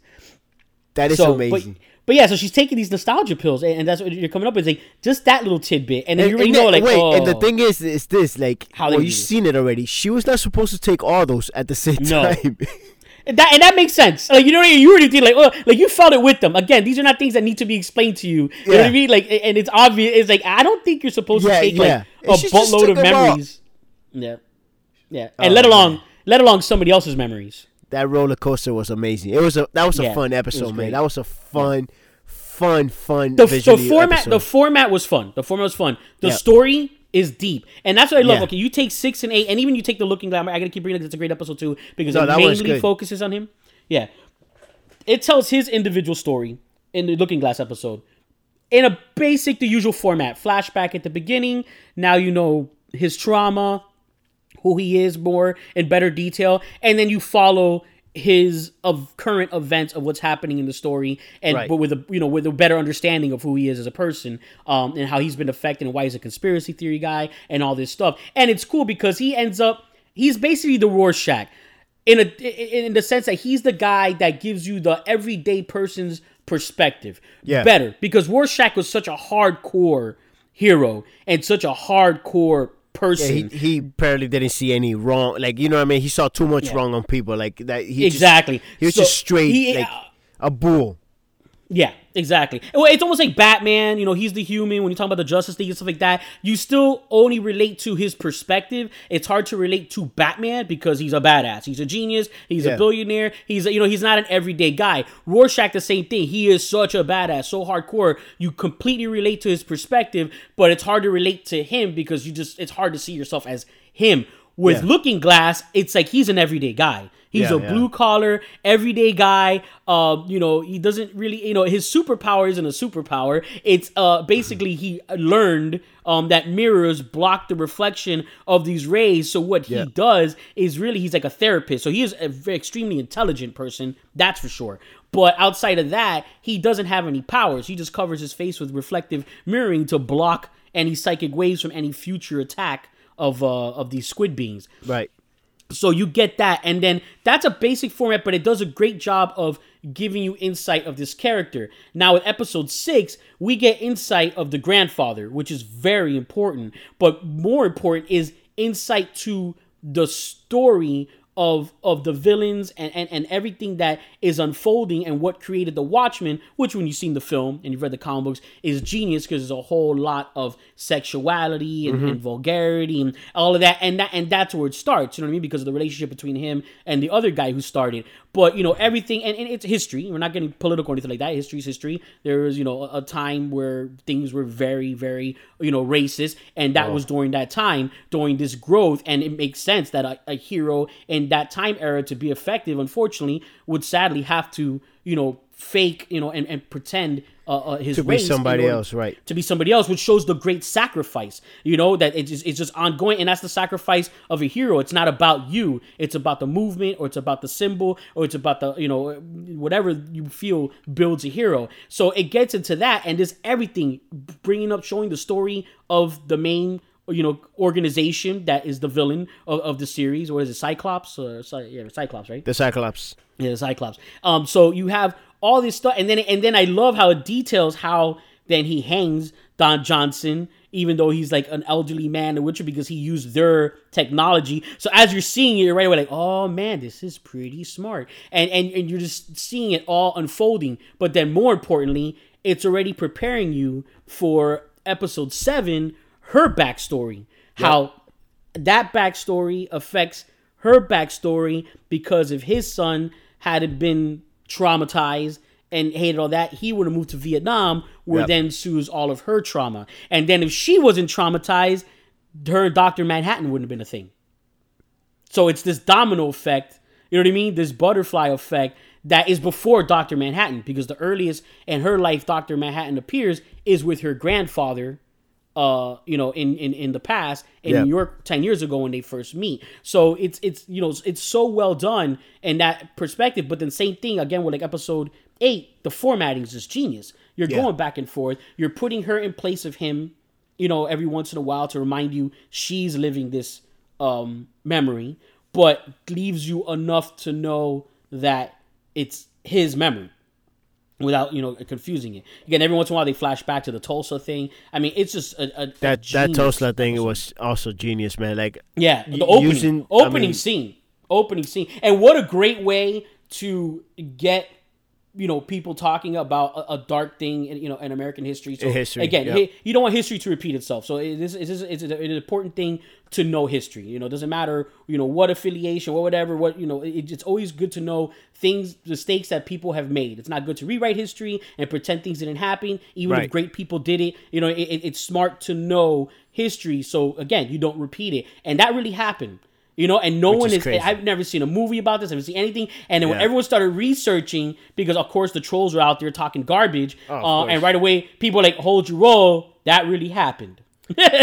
that is So, amazing but but yeah, so she's taking these nostalgia pills, and, and that's what you're coming up with. Like just that little tidbit, and then you already and know, like, wait, oh, and the oh. thing is, is this like How well, you've seen it already. She was not supposed to take all those at the same No. time. And that and that makes sense. Like you know, you already think like, oh, like you felt it with them. Again, these are not things that need to be explained to you. You know what I mean? Like, and it's obvious. It's like I don't think you're supposed Yeah, to take yeah. like a She buttload of memories. Yeah, yeah, and Oh, let alone let alone somebody else's memories. That roller coaster was amazing. It was a that was a Yeah, fun episode, man. great. That was a fun, fun, fun. the, the format episode. the format was fun the format was fun the Yeah. story is deep and that's what i love Yeah. okay you take six and eight and even you take the looking glamour i gotta keep bringing it it's a great episode too because No, it mainly focuses on him yeah it tells his individual story in the looking glass episode in a basic the usual format flashback at the beginning now you know his trauma who he is more in better detail and then you follow his of current events of what's happening in the story and Right. but with a you know with a better understanding of who he is as a person um and how he's been affected and why he's a conspiracy theory guy and all this stuff and it's cool because he ends up he's basically the Rorschach in a in in the sense that he's the guy that gives you the everyday person's perspective Yeah. better because Rorschach was such a hardcore hero and such a hardcore Yeah, person he he apparently didn't see any wrong. Like you know what I mean. He saw too much wrong on people. Like that. He just- exactly. he was So just straight he- like uh, a bull. Yeah, exactly. Well, it's almost like Batman. You know, he's the human. When you talk about the Justice League and stuff like that, you still only relate to his perspective. It's hard to relate to Batman because he's a badass. He's a genius. He's Yeah. a billionaire. He's a, you know he's not an everyday guy. Rorschach the same thing. He is such a badass, so hardcore. You completely relate to his perspective, but it's hard to relate to him because you just it's hard to see yourself as him. With Yeah. Looking Glass, it's like he's an everyday guy. He's Yeah, a yeah. blue collar, everyday guy. Uh, you know, he doesn't really, you know, his superpower isn't a superpower. It's uh basically he learned um that mirrors block the reflection of these rays. So what he does is really he's like a therapist. So he is a very extremely intelligent person, that's for sure. But outside of that, he doesn't have any powers. He just covers his face with reflective mirroring to block any psychic waves from any future attack of uh of these squid beings. Right. So you get that, and then that's a basic format, but it does a great job of giving you insight of this character. Now, with episode six, we get insight of the grandfather, which is very important. But more important is insight to the story of of the villains and, and, and everything that is unfolding and what created the Watchmen, which when you've seen the film and you've read the comic books, is genius because there's a whole lot of sexuality and, mm-hmm. and vulgarity and all of that and that and that's where it starts, you know what I mean? Because of the relationship between him and the other guy who started. But you know, everything and, and it's history. We're not getting political or anything like that. History's history. There was, you know, a, a time where things were very, very, you know, racist, and that oh. was during that time, during this growth, and it makes sense that a, a hero in that time era to be effective, unfortunately, would sadly have to, you know, fake, you know, and, and pretend uh, uh, his To be race in somebody order- else, right. to be somebody else, which shows the great sacrifice. You know that it's just, it's just ongoing, and that's the sacrifice of a hero. It's not about you; it's about the movement, or it's about the symbol, or it's about the you know whatever you feel builds a hero. So it gets into that, and there's everything bringing up, showing the story of the main you know organization that is the villain of, of the series, or is it Cyclops? Or, yeah, Cyclops, right? The Cyclops. Yeah, the Cyclops. Um, so you have all this stuff, and then and then I love how it details how then he hangs Don Johnson, even though he's like an elderly man, the Witcher, because he used their technology. So as you're seeing it, you're right away like, oh man, this is pretty smart, and and and you're just seeing it all unfolding. But then more importantly, it's already preparing you for episode seven, her backstory, how that backstory affects her backstory because if his son had it been traumatized and hated all that, he would have moved to Vietnam, where Yep. then sues all of her trauma. And then if she wasn't traumatized, her Dr. Manhattan wouldn't have been a thing. So it's this domino effect, you know what I mean? This butterfly effect that is before Dr. Manhattan, because the earliest in her life Dr. Manhattan appears is with her grandfather, uh, you know, in, in, in the past in Yeah. New York ten years ago when they first meet. So it's it's you know it's so well done in that perspective. But then same thing again with like episode eight, the formatting is just genius. You're Yeah. going back and forth. You're putting her in place of him, you know, every once in a while to remind you she's living this um memory, but leaves you enough to know that it's his memory without you know confusing it. Again, every once in a while they flash back to the Tulsa thing. I mean, it's just a, a a That that Tulsa thing episode. was also genius, man. Like Yeah, the opening, using- I opening mean- scene, opening scene, and what a great way to get you know people talking about a, a dark thing in you know in American history. So history, again, yep. you don't want history to repeat itself. So it is it is it's an important thing to know history. You know, it doesn't matter you know what affiliation or whatever. What you know, it, it's always good to know things, mistakes that people have made. It's not good to rewrite history and pretend things didn't happen, even if great people did it. You know, it- it's smart to know history. So again, you don't repeat it, and that really happened. You know, and no Which one is is. I've never seen a movie about this. I've never seen anything. And then when everyone started researching, because of course the trolls were out there talking garbage, Oh, uh, and right away people were like, "Hold your roll." That really happened.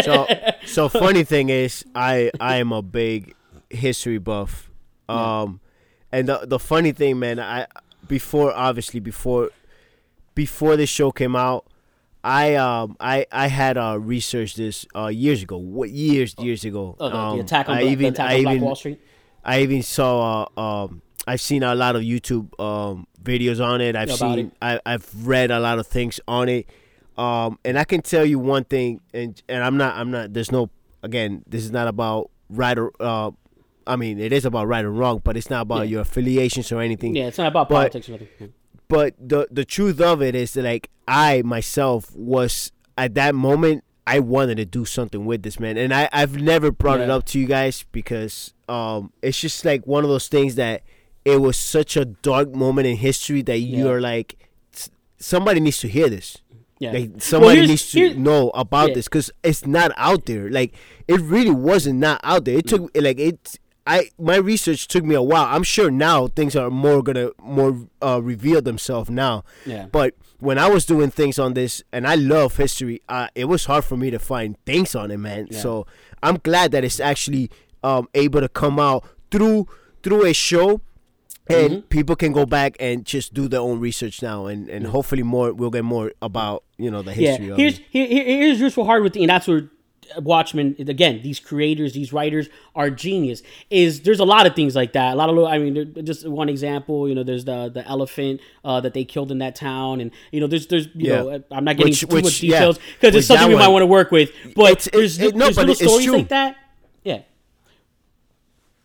so so funny thing is I I am a big history buff. Um and the the funny thing man, I before obviously before before this show came out, I um I I had uh researched this uh years ago. What years years ago. Oh, the, um, the attack on, I Black, even the attack I on Black even Wall Street. I even saw uh, um I've seen a lot of YouTube um videos on it. I've About seen it. I I've read a lot of things on it. Um and I can tell you one thing and and I'm not I'm not there's no again, this is not about right or uh I mean it is about right or wrong, but it's not about Yeah. your affiliations or anything. Yeah, it's not about but- politics or nothing. But the the truth of it is that like I myself was at that moment I wanted to do something with this man, and I I've never brought it up to you guys because um it's just like one of those things that it was such a dark moment in history that Yeah. you're like somebody needs to hear this. Yeah. Like somebody here's- needs to know about yeah. this because it's not out there. Like it really wasn't not out there. It took like it. I my research took me a while. I'm sure now things are more gonna more uh, reveal themselves now. Yeah. But when I was doing things on this, and I love history, uh, it was hard for me to find things on it, man. Yeah. So I'm glad that it's actually um, able to come out through through a show. And Mm-hmm. people can go back and just do their own research now, and, and hopefully more we'll get more about you know the history yeah. of Here's it. here, here- here's just for hard with the, and that's where Watchmen again. These creators, these writers are genius. Is there's a lot of things like that. A lot of little. I mean, just one example. You know, there's the the elephant uh, that they killed in that town, and you know, there's there's you Yeah. know, I'm not getting Which- too which- much details because Which it's something we might want to work with. But It's- it- there's, it- no, there's but little it's stories true. like that. Yeah.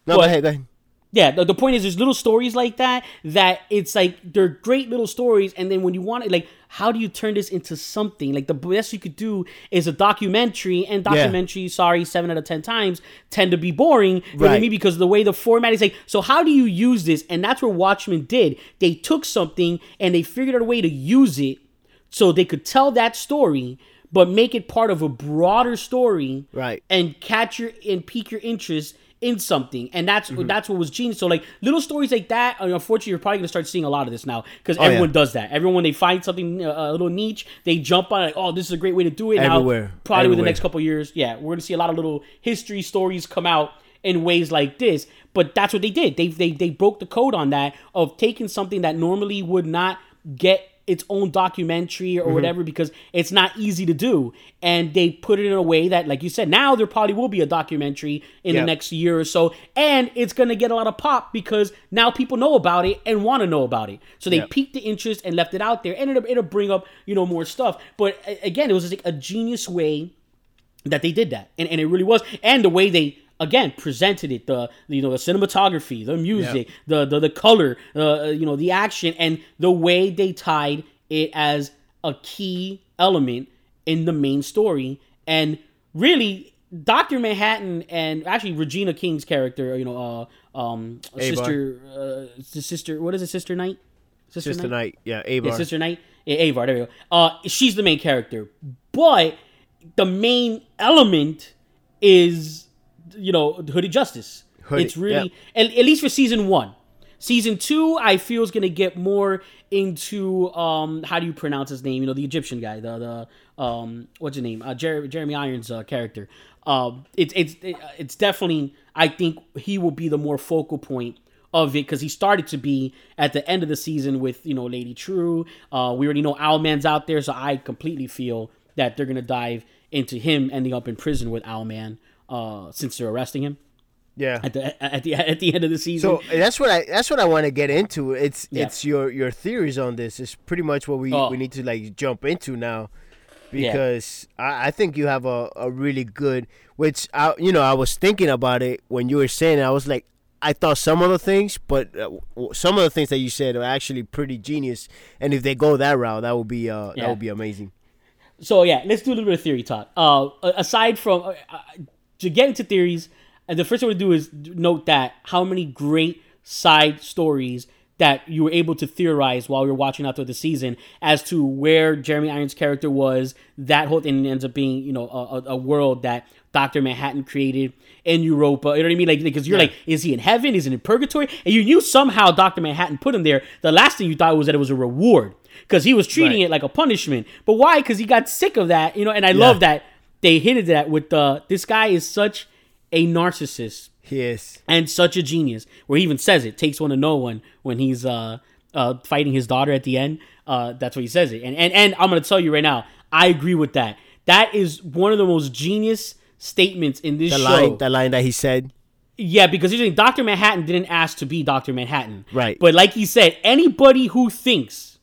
No, But- go ahead, go ahead. Yeah, the, the point is there's little stories like that that it's like they're great little stories, and then when you want it, like how do you turn this into something? Like the best you could do is a documentary, and documentaries, sorry, seven out of ten times tend to be boring. You know what I Right. mean? Because of the way the format is like, so how do you use this? And that's where Watchmen did. They took something and they figured out a way to use it so they could tell that story, but make it part of a broader story Right. and catch your and pique your interest in something and that's Mm-hmm. that's what was genius so like little stories like that uh, unfortunately you're probably gonna start seeing a lot of this now because Oh, yeah. everyone does that everyone when they find something uh, a little niche they jump on it like oh this is a great way to do it Everywhere. now probably within the next couple years yeah we're gonna see a lot of little history stories come out in ways like this but that's what they did they they, they broke the code on that of taking something that normally would not get its own documentary Mm-hmm. or whatever because it's not easy to do. And they put it in a way that like you said now there probably will be a documentary in the next year or so. And it's going to get a lot of pop because now people know about it and want to know about it. So they Yep. piqued the interest and left it out there. And it'll, it'll bring up you know more stuff. But again it was just like a genius way that they did that. And, and it really was. And the way they again presented it the you know the cinematography the music the, the the color uh, you know the action and the way they tied it as a key element in the main story and really dr manhattan and actually regina king's character you know uh um Abar. sister uh sister what is it sister night Sister Night, yeah, yeah, Abar. Sister Night. Yeah, Abar, there we go. Uh, she's the main character, but the main element is, you know, Hoodie Justice. Hooded, it's really, at, at least for season one. Season two, I feel is gonna get more into um, how do you pronounce his name? You know, the Egyptian guy, the the um, what's his name? Uh, Jer- Jeremy Irons' uh, character. Um, it's it's it's definitely. I think he will be the more focal point of it because he started to be at the end of the season with you know Lady Trieu. Uh, we already know Owlman's out there, so I completely feel that they're gonna dive into him ending up in prison with Owlman uh, since they're arresting him yeah. at the at the at the end of the season. So that's what I that's what I want to get into. It's Yeah. it's your your theories on this. It's pretty much what we Oh. we need to like jump into now, Yeah. because I, I think you have a, a really good. Which I you know I was thinking about it when you were saying it. I was like I thought some of the things, but uh, some of the things that you said are actually pretty genius. And if they go that route, that would be uh Yeah. that would be amazing. So yeah, let's do a little bit of theory talk. Uh, aside from uh, uh, to get into theories, uh, the first thing we do is note that how many great side stories that you were able to theorize while we were watching out through the season as to where Jeremy Irons' character was. That whole thing ends up being you know a, a- world that Doctor Manhattan created in Europa. You know what I mean? Like because you're Yeah. like, is he in heaven? Is he in purgatory? And you knew somehow Doctor Manhattan put him there. The last thing you thought was that it was a reward because he was treating Right. it like a punishment. But why? Because he got sick of that, you know. And I love that they hinted that with the this guy is such a narcissist Yes. and such a genius. Where he even says it takes one to know one when he's uh uh fighting his daughter at the end. Uh, that's what he says it. And and and I'm gonna tell you right now, I agree with that. That is one of the most genius statements in this The show. line the line that he said. Yeah, because usually Dr. Manhattan didn't ask to be Dr. Manhattan. Right. But like he said, anybody who thinks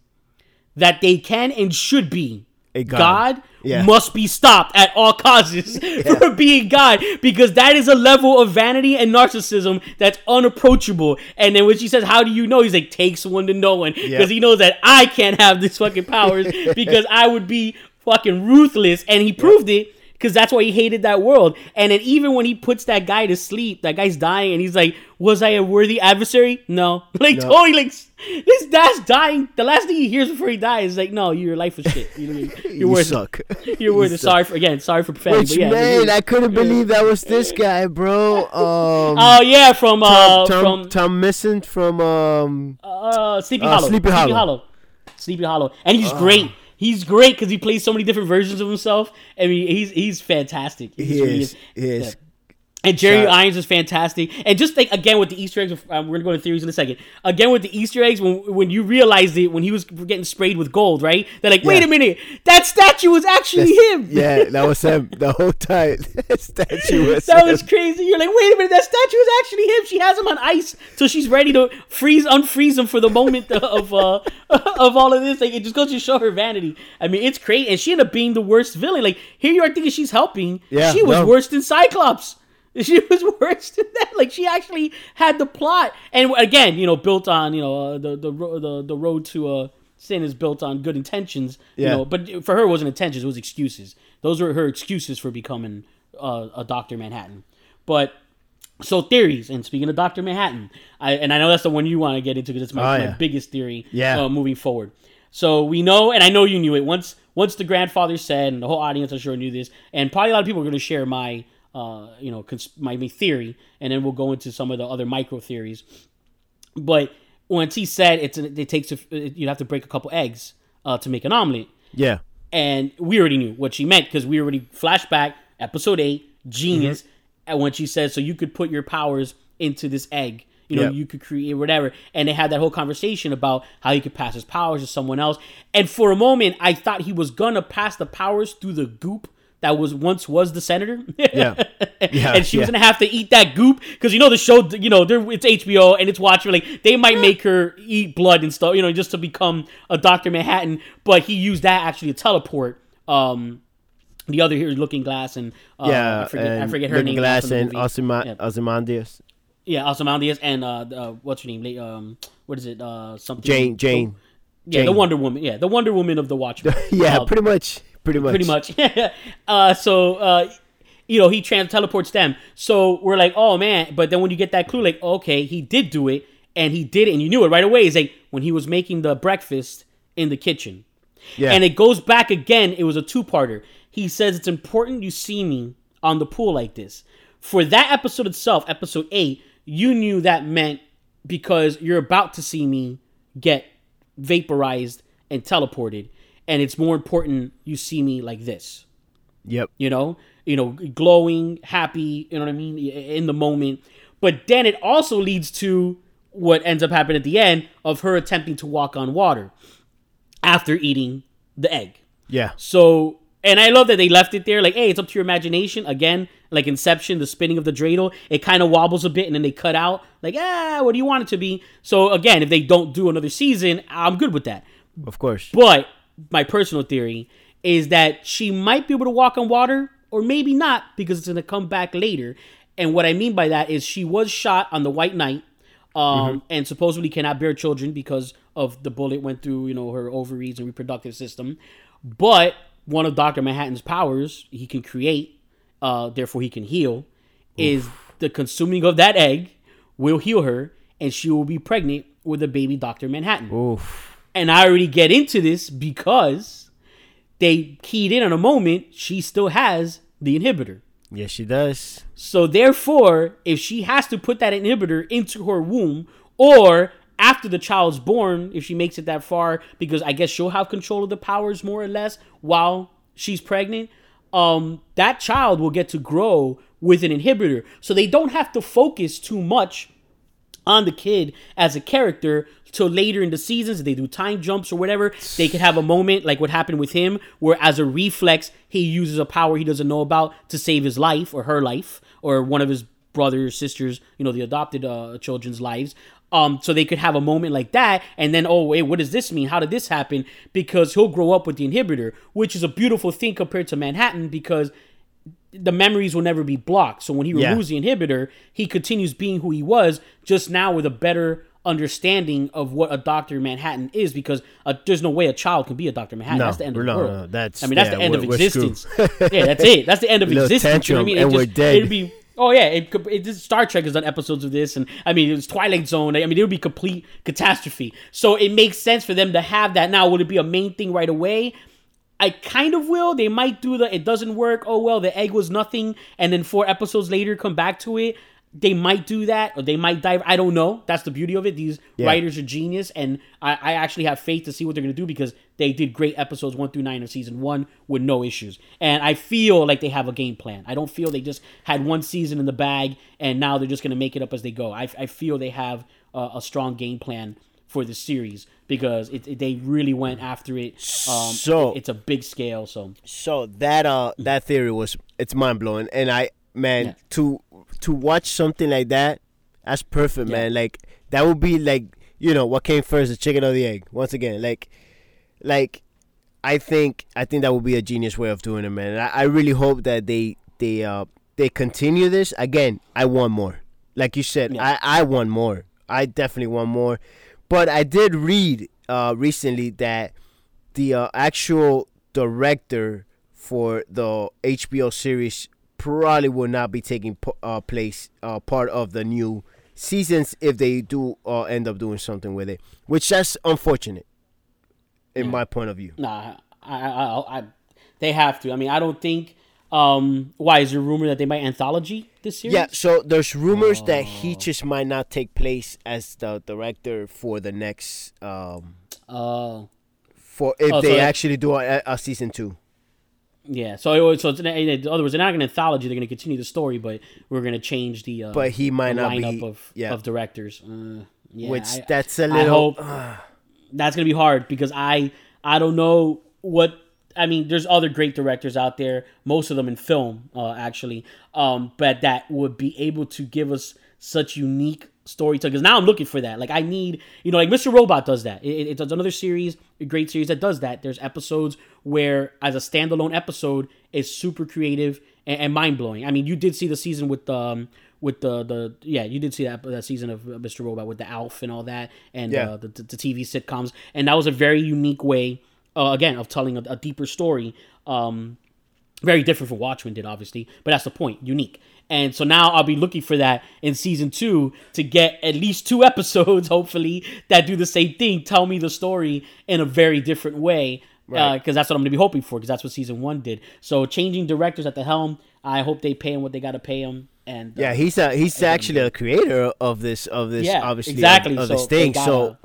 that they can and should be god. God, Yeah. must be stopped at all causes for being God because that is a level of vanity and narcissism that's unapproachable. And then when she says, How do you know? He's like, Takes one to know one because Yeah. he knows that I can't have these fucking powers because I would be fucking ruthless. And he proved it. Because that's why he hated that world. And then even when he puts that guy to sleep, that guy's dying, and he's like, "Was I a worthy adversary? No." Like No. totally, like this guy's dying. The last thing he hears before he dies is like, "No, your life was shit. You, you're You worth suck. You're worth You it. suck. Sorry for again. Sorry for profanity. Which but yeah, man, I couldn't believe that was this guy, bro. Um, Oh yeah, from uh Tom, Tom, from Tom Mison from um. uh Sleepy Uh, Hollow. Sleepy Hollow. Sleepy Hollow. And he's great. He's great because he plays so many different versions of himself. I mean, he's he's fantastic. He's He really. He is. And Jerry. Irons is fantastic. And just like again with the Easter eggs, um, we're gonna go into theories in a second. Again with the Easter eggs, when when you realized it when he was getting sprayed with gold, right? They're like, wait Yeah. a minute, that statue was actually him. Yeah, that was him the whole time. That statue was. That him. was crazy. You're like, wait a minute, that statue is actually him. She has him on ice, so she's ready to freeze, unfreeze him for the moment of uh of all of this. Like, it just goes to show her vanity. I mean, it's great, and she ended up being the worst villain. Like, here you are thinking she's helping. Yeah, she was no. worse than Cyclops. She was worse than that. Like, she actually had the plot, and again, you know, built on you know uh, the the the the road to uh sin is built on good intentions. You Yeah. know, but for her, it wasn't intentions; it was excuses. Those were her excuses for becoming uh, a Doctor Manhattan. But so theories, and speaking of Doctor Manhattan, I and I know that's the one you want to get into because it's my, Oh, my biggest theory. Yeah. Uh, moving forward. So we know, and I know you knew it once. Once the grandfather said, and the whole audience, I'm sure knew this, and probably a lot of people are going to share my, uh, you know, cons- my, my theory, and then we'll go into some of the other micro theories. But once he said it's an, it takes a, you have to break a couple eggs uh, to make an omelet, Yeah. and we already knew what she meant because we already flashback episode eight genius Mm-hmm. and when she said so you could put your powers into this egg you know Yep. you could create whatever and they had that whole conversation about how he could pass his powers to someone else and for a moment i thought he was gonna pass the powers through the goop that was once was the senator Yeah. Yeah, and she was gonna have to eat that goop because you know the show you know they're, it's hbo and it's watching like they might make her eat blood and stuff you know just to become a dr manhattan but he used that actually to teleport um the other here is looking glass and uh, yeah. I forget I forget her name. Looking name Glass and movie. Osima- Yeah. Ozymandias. yeah Ozymandias and uh, uh what's her name La- um what is it uh something Jane. Jane. yeah the Wonder Woman yeah the Wonder Woman of the Watchmen Yeah. Uh, pretty much. Pretty much. pretty much. uh, so, uh, you know, he trans teleports them. So we're like, oh man. But then when you get that clue, like, okay, he did do it, and he did it, and you knew it right away. Is like when he was making the breakfast in the kitchen, Yeah. and it goes back again. It was a two-parter. He says it's important you see me on the pool like this. For that episode itself, episode eight, you knew that meant because you're about to see me get vaporized and teleported, and it's more important you see me like this. Yep. you know? You know glowing happy you know what i mean? In the moment. But then it also leads to what ends up happening at the end of her attempting to walk on water after eating the egg. Yeah. so and i love that they left it there. Like hey it's up to your imagination. Again like inception the spinning of the dreidel it kind of wobbles a bit and then they cut out. Like ah what do you want it to be? So again if they don't do another season i'm good with that. Of course. but my personal theory is that she might be able to walk on water, or maybe not, because it's going to come back later. And what I mean by that is she was shot on the White Night, um, and supposedly cannot bear children because of the bullet went through, you know, her ovaries and reproductive system. But one of Doctor Manhattan's powers, he can create, uh, therefore he can heal, is the consuming of that egg will heal her, and she will be pregnant with a baby Doctor Manhattan Oof. And I already get into this because they keyed in on a moment she still has the inhibitor. Yes, she does. So therefore, if she has to put that inhibitor into her womb or after the child's born, if she makes it that far, because I guess she'll have control of the powers more or less while she's pregnant, um, that child will get to grow with an inhibitor. So they don't have to focus too much on the kid as a character till later in the seasons if they do time jumps or whatever they could have a moment like what happened with him where as a reflex he uses a power he doesn't know about to save his life or her life or one of his brothers sisters you know the adopted uh, children's lives um so they could have a moment like that and then oh wait what does this mean how did this happen because he'll grow up with the inhibitor which is a beautiful thing compared to manhattan because the memories will never be blocked. So when he Yeah. removes the inhibitor, he continues being who he was, just now with a better understanding of what a Doctor Manhattan is because uh, there's no way a child can be a Doctor Manhattan. No, that's the end of no, the world. no, that's- I mean, that's yeah, the end of existence. yeah, that's it. That's the end of Little existence. You know what I mean? and It we're dead. It'd be. Oh yeah, it, could- it just, Star Trek has done episodes of this, and I mean it's Twilight Zone. I mean it would be complete catastrophe. So it makes sense for them to have that. Now, would it be a main thing right away? I kind of will. They might do the it doesn't work. Oh well, the egg was nothing, and then four episodes later come back to it. They might do that, or they might dive. I don't know. That's the beauty of it. These Yeah. writers are genius, and I, I actually have faith to see what they're gonna do because they did great episodes one through nine of season one with no issues. And I feel like they have a game plan. I don't feel they just had one season in the bag and now they're just gonna make it up as they go. I, I feel they have a, a strong game plan for the series because it, it- they really went after it. Um, So- it's a big scale. So So that uh that theory was it's mind blowing, and I man Yeah. to to watch something like that, that's perfect, Yeah. man. Like that would be like you know what came first, the chicken or the egg? Once again, like like I think I think that would be a genius way of doing it, man. And I, I really hope that they they uh they continue this. Again, I want more. Like you said, Yeah. I I want more. I definitely want more. But I did read uh recently that the uh, actual director for the HBO series probably will not be taking uh, place uh, part of the new seasons if they do uh, end up doing something with it, which that's unfortunate, in Yeah. my point of view. nah, I, I, I, I they have to. I mean, I don't think. Um, why is there rumor that they might anthology this series? Yeah, so there's rumors that Oh. he just might not take place as the director for the next um Uh, for if Oh, they it- actually do a, a season two. Yeah. So, it was, so it's, in, other words, they're not going to anthology. They're going to continue the story, but we're going to change the. Uh, But he might not lineup be- of yeah. of directors. Uh, yeah, which I- that's a little. that's gonna be hard because I I don't know what I mean. There's other great directors out there, most of them in film, uh, actually, um, but that would be able to give us such unique storytelling. Because now I'm looking for that. Like I need, you know, like Mr. Robot does that. It, it- it's another series, a great series that does that. There's episodes where, as a standalone episode, is super creative and, and mind blowing. I mean, you did see the season with um with the the yeah you did see that that season of Mr. Robot with the Alf and all that and Yeah. uh, the, the the TV sitcoms and that was a very unique way uh, again of telling a, a deeper story. Um, very different from Watchmen did, obviously, but that's the point, unique. And so now I'll be looking for that in season two to get at least two episodes, hopefully, that do the same thing, tell me the story in a very different way, because Right. that's what I'm going to be hoping for, because that's what season one did. So changing directors at the helm, I hope they pay him what they got to pay him. And uh, Yeah, he's a, he's actually a creator of this of this Yeah, obviously of- exactly. of, So this thing. gotta- So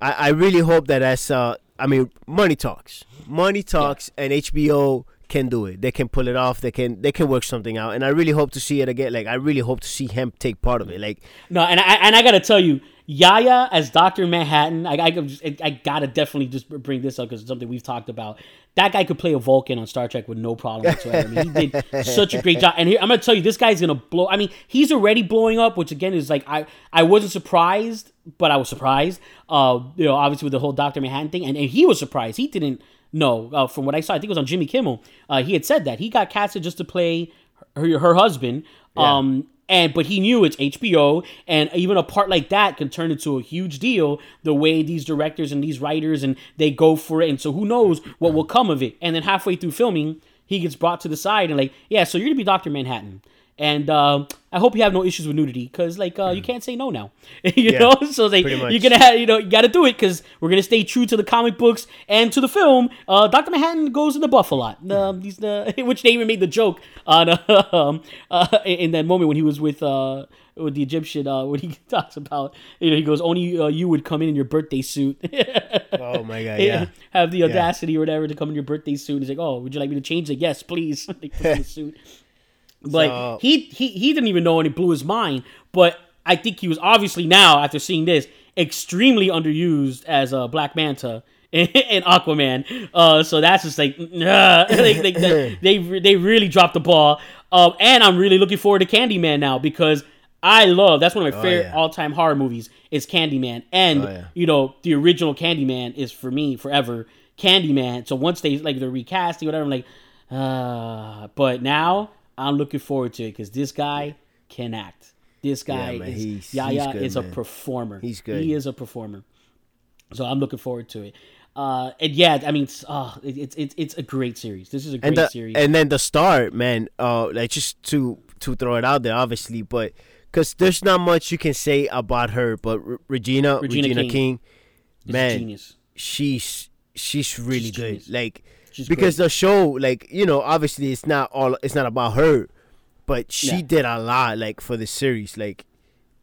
I, I really hope that that's uh I mean money talks, money talks, and HBO can do it. They can pull it off. They can they can work something out. And I really hope to see it again. Like I really hope to see him take part of it. Like No, and I and I gotta tell you, Yahya as Doctor Manhattan, I I, just- I gotta definitely just bring this up because it's something we've talked about. That guy could play a Vulcan on Star Trek with no problem whatsoever. I mean, he did such a great job. And here, I'm gonna tell you, this guy's gonna blow. I mean, he's already blowing up, which again is like I I wasn't surprised, but I was surprised. Uh, you know, obviously with the whole Doctor Manhattan thing, and, and he was surprised. He didn't know uh, from what I saw. I think it was on Jimmy Kimmel. Uh, he had said that he got casted just to play her, her husband. Um, and but he knew it's HBO, and even a part like that can turn into a huge deal. The way these directors and these writers and they go for it, and so who knows what will come of it. And then halfway through filming, he gets brought to the side and like, yeah, so you're gonna be Doctor Manhattan, and uh, I hope you have no issues with nudity because like uh, you can't say no now, you Yeah, know. So like you're gonna have, you know, you got to do it because we're gonna stay true to the comic books and to the film. Uh, Doctor Manhattan goes in the buff a lot. Um, these the which they even made the joke on um, uh, in that moment when he was with uh with the Egyptian uh when he talks about you know he goes only uh, you would come in in your birthday suit. oh my god, yeah. Have the audacity or whatever to come in your birthday suit. He's like, oh, would you like me to change it? Yes, please. Like, put the suit. But So- he, he he didn't even know and it blew his mind. But I think he was obviously now after seeing this extremely underused as a Black Manta in Aquaman. Uh, so that's just like, nah, like, like, they, they they really dropped the ball. Um, and I'm really looking forward to Candyman now because I love that's one of my favorite yeah. all time horror movies is Candyman. And Oh, yeah. you know the original Candyman is for me forever Candyman. So once they like the recasting whatever, I'm like, uh, but now I'm looking forward to it because this guy can act. This guy Yeah, man, is he's- Yahya he's good, is man. a performer. He's good. He is a performer. So I'm looking forward to it. Uh, and yeah, I mean, it's, uh, it's it's it's a great series. This is a great and the, series. and then the star, man. Uh, like just to to throw it out there, obviously, but because there's not much you can say about her, but R- Regina, Regina Regina, King King, man, genius. she's she's really She's good. genius. Like She's because great. the show, like you know, obviously it's not all it's not about her, but she Yeah. did a lot like for the series, like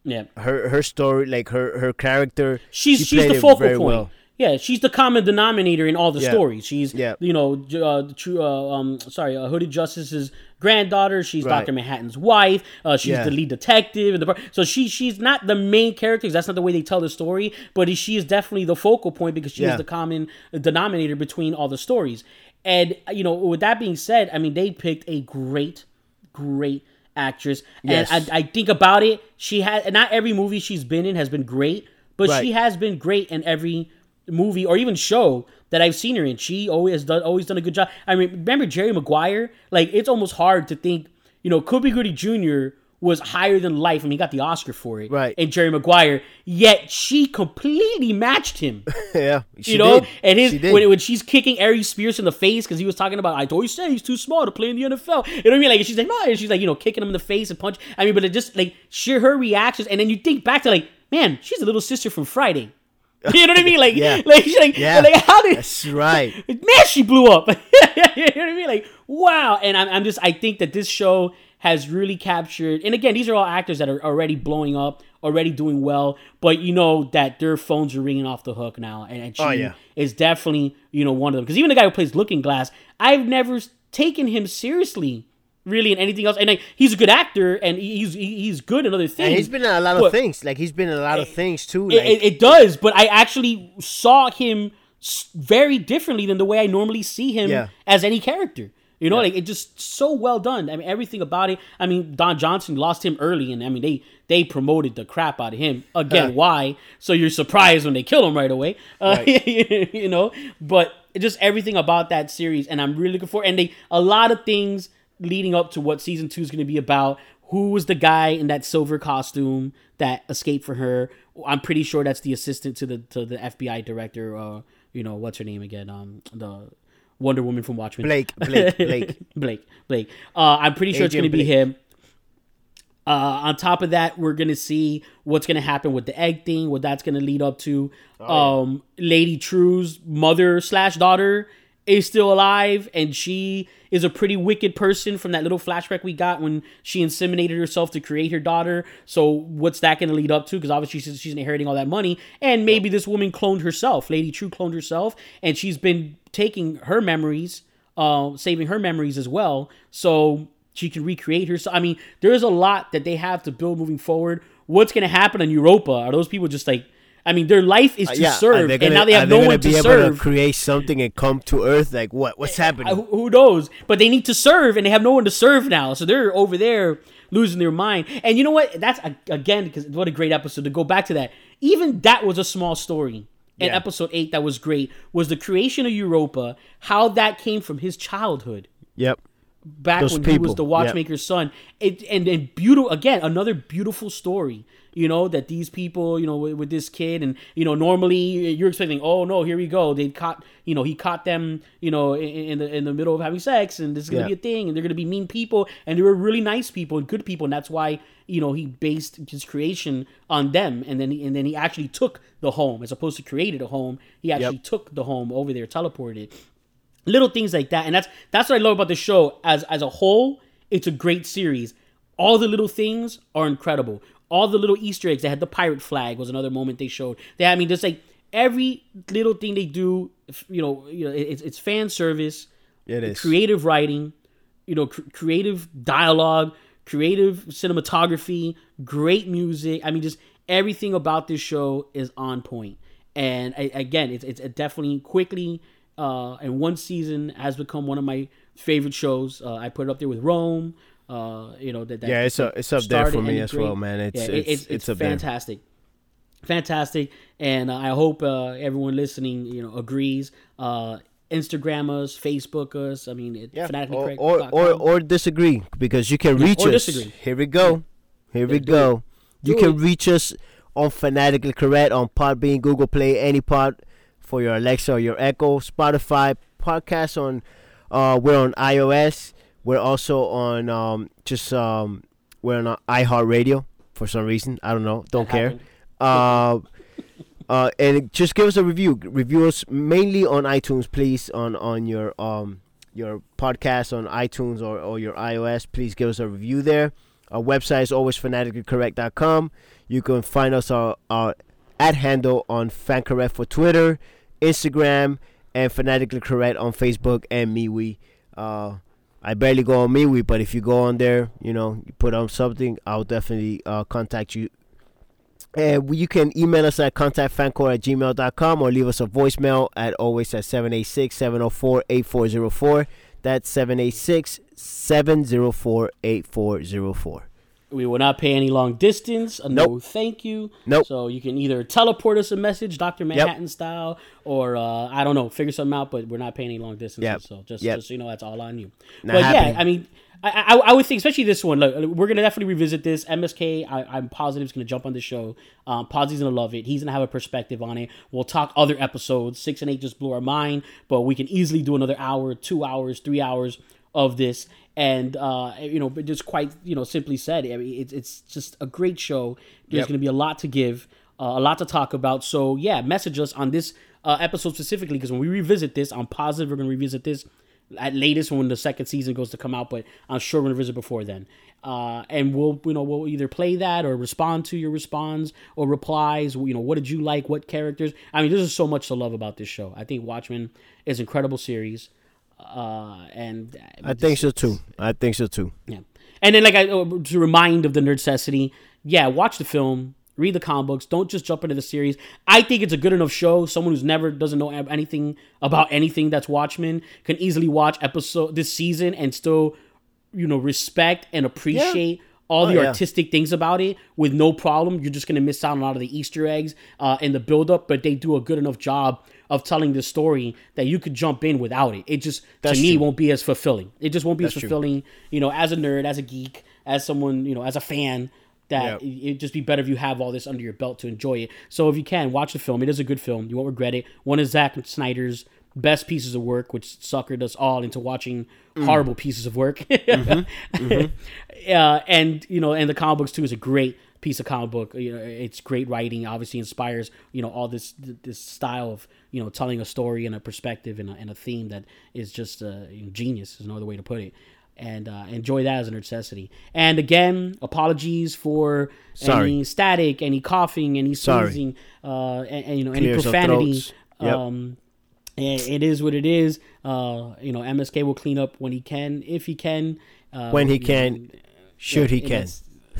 yeah, her her story, like her her character. she's she she's the focal point. well. Yeah, she's the common denominator in all the Yeah. stories. She's Yeah. you know uh, the true uh, um sorry uh, Hooded Justice's granddaughter. She's Right. Doctor Manhattan's wife. Uh, she's Yeah. the lead detective in the. So she she's not the main character. That's not the way they tell the story. But she is definitely the focal point because she Yeah. is the common denominator between all the stories. And you know, with that being said, I mean they picked a great, great actress. Yes. And I, I think about it, she had not every movie she's been in has been great, but Right. she has been great in every movie or even show that I've seen her in. She always done always done a good job. I mean, remember Jerry Maguire? Like it's almost hard to think, you know, Cuba Gooding Jr. was higher than life. I mean, he got the Oscar for it. Right. And Jerry Maguire, yet she completely matched him. yeah, she you know, did. and his She when, when she's kicking Ari Spears in the face because he was talking about I always say he's too small to play in the NFL. You know what I mean? Like she's like, no, and she's like, you know, kicking him in the face and punch. I mean, but it just like sheer her reactions, and then you think back to like, man, she's a little sister from Friday. You know what I mean? Like, Yeah. like, she's like, Yeah. like, how did That's right. man, she blew up. you know what I mean? Like, wow. And I'm, I'm just, I think that this show has really captured, and again, these are all actors that are already blowing up, already doing well, but you know that their phones are ringing off the hook now. And, and oh, she Oh, yeah. is definitely, you know, one of them. Because even the guy who plays Looking Glass, I've never taken him seriously. Really, in anything else, and like, he's a good actor, and he's he's good in other things. And he's been in a lot of things. Like he's been in a lot of things too. it, Like it, it does, but I actually saw him very differently than the way I normally see him Yeah. as any character. You know, like it just so well done. I mean, everything about it. I mean, Don Johnson lost him early, and I mean they they promoted the crap out of him again. Huh. Why? So you're surprised when they kill him right away. Uh, you know, but just everything about that series, and I'm really looking for. And they a lot of things leading up to what season two is going to be about. Who was the guy in that silver costume that escaped from her? I'm pretty sure that's the assistant to the to the FBI director. Uh, you know what's her name again? Um, the Wonder Woman from Watchmen. Blake, Blake, Blake. Blake, Blake. Uh, I'm pretty sure it's going to be him. Uh, on top of that, we're gonna see what's gonna happen with the egg thing, what that's gonna lead up to. Oh, um, Lady Trieu's mother slash daughter is still alive, and she is a pretty wicked person from that little flashback we got when she inseminated herself to create her daughter. So what's that gonna lead up to? Because obviously she's, she's inheriting all that money, and maybe this woman cloned herself. Lady Trieu cloned herself, and she's been taking her memories, uh, saving her memories as well. So she can recreate herself. I mean, there's a lot that they have to build moving forward. What's going to happen in Europa? Are those people just like, I mean, their life is to Uh, yeah, serve, they and gonna- now they have no gonna one be to able serve. To create something and come to Earth. Like what? What's happening? I- who knows? But they need to serve, and they have no one to serve now. So they're over there losing their mind. And you know what? That's again because what a great episode to go back to that. Even that was a small story. In Yeah. episode eight, that was great. Was the creation of Europa? How that came from his childhood yep. back Those when he was the watchmaker's son. It, and and beautiful again, another beautiful story. You know that these people, you know, with, with this kid, and you know, normally you're expecting, oh no, here we go. They caught, you know, he caught them, you know, in, in the in the middle of having sex, and this is gonna Yeah. be a thing, and they're gonna be mean people, and they were really nice people and good people, and that's why you know he based his creation on them, and then he, and then he actually took the home as opposed to created a home. He actually took the home over there, teleported little things like that and that's that's what i love about the show as as a whole it's a great series all the little things are incredible. All the little easter eggs they had the pirate flag was another moment they showed. They i mean just like every little thing they do you know you know it's, it's fan service It is. creative writing you know cr- creative dialogue creative cinematography great music. I mean just everything about this show is on point. and I, again it's, it's definitely quickly uh and one season has become one of my favorite shows. Uh, i put it up there with rome uh you know that, that Yeah, it's a- it's up there for me as well, man. It's- yeah, it- it's- it's, it's up there. fantastic fantastic and uh, i hope uh, everyone listening you know agrees uh instagram us facebook us i mean it, Yeah. fanatically Or, correct or or or disagree because you can Yeah, reach us. disagree. Here we go. Here we do go. You Do can it. reach us on Fanatically Correct on Podbean, Google Play, any pod for your Alexa or your Echo, Spotify, podcast on. Uh, we're on iOS. We're also on um, just um, we're on uh, iHeartRadio for some reason. I don't know. Don't That care. Uh, uh, and just give us a review. Review us mainly on iTunes, please. On on your um your podcast on iTunes or, or your iOS, please give us a review there. Our website is always fanaticallycorrect.com. You can find us our, our at handle on fancorrect for Twitter, Instagram, and fanatically correct on Facebook and MeWe. Uh, I barely go on MeWe, but if you go on there, you know, you put on something, I'll definitely uh, contact you. And you can email us at contactfancore at gmail.com or leave us a voicemail at always at 786 704 8404. That's 786 704 8404. We will not pay any long distance. A no thank you. Nope. So you can either teleport us a message, Doctor Manhattan style, or uh, I don't know, figure something out. But we're not paying any long distance. Yep. So just, Yep. just so you know, that's all on you. Not but happening. yeah, I mean, I, I, I would think, especially this one. Look, we're gonna definitely revisit this. MSK, I, I'm positive is gonna jump on the show. Um, Posit's gonna love it. He's gonna have a perspective on it. We'll talk other episodes. Six and eight just blew our mind, but we can easily do another hour, two hours, three hours of this. And uh, you know, but just quite you know, simply said, I mean, it's it's just a great show. There's Yep. gonna be a lot to give, uh, a lot to talk about. So yeah, message us on this uh, episode specifically because when we revisit this, I'm positive we're gonna revisit this at latest when the second season goes to come out, but I'm sure we're gonna visit before then. Uh, and we'll you know we'll either play that or respond to your response or replies. You know what did you like? What characters? I mean, there's just so much to love about this show. I think Watchmen is an incredible series, uh, and I think so too. I think so too. yeah. And then, like, I, uh, to remind of the necessity, yeah, watch the film, read the comic books. Don't just jump into the series. I think it's a good enough show. Someone who's never doesn't know anything about anything that's Watchmen can easily watch episode this season and still, you know, respect and appreciate. All the Oh, yeah. artistic things about it with no problem. You're just gonna miss out on a lot of the Easter eggs uh, and the build up, but they do a good enough job of telling the story that you could jump in without it. It just That's to me true. won't be as fulfilling. It just won't be as That's true. fulfilling, you know, as a nerd, as a geek, as someone, you know, as a fan. That Yep. it- it'd just be better if you have all this under your belt to enjoy it. So if you can watch the film, it is a good film. You won't regret it. One of Zack Snyder's best pieces of work, which suckered us all into watching Mm. horrible pieces of work. Mm-hmm. uh, and you know, and the comic books too is a great piece of comic book. You know, it's great writing. Obviously, inspires you know all this this style of you know telling a story and a perspective and a, and a theme that is just uh, genius. Is no other way to put it. And uh, enjoy that as a necessity. And again, apologies for Sorry. any static, any coughing, any sneezing, uh, and, and, you know any Clears our profanity. Yep. Um, it is what it is. Uh, you know, MSK will clean up when he can, if he can. Uh, When he you know, can, should he can.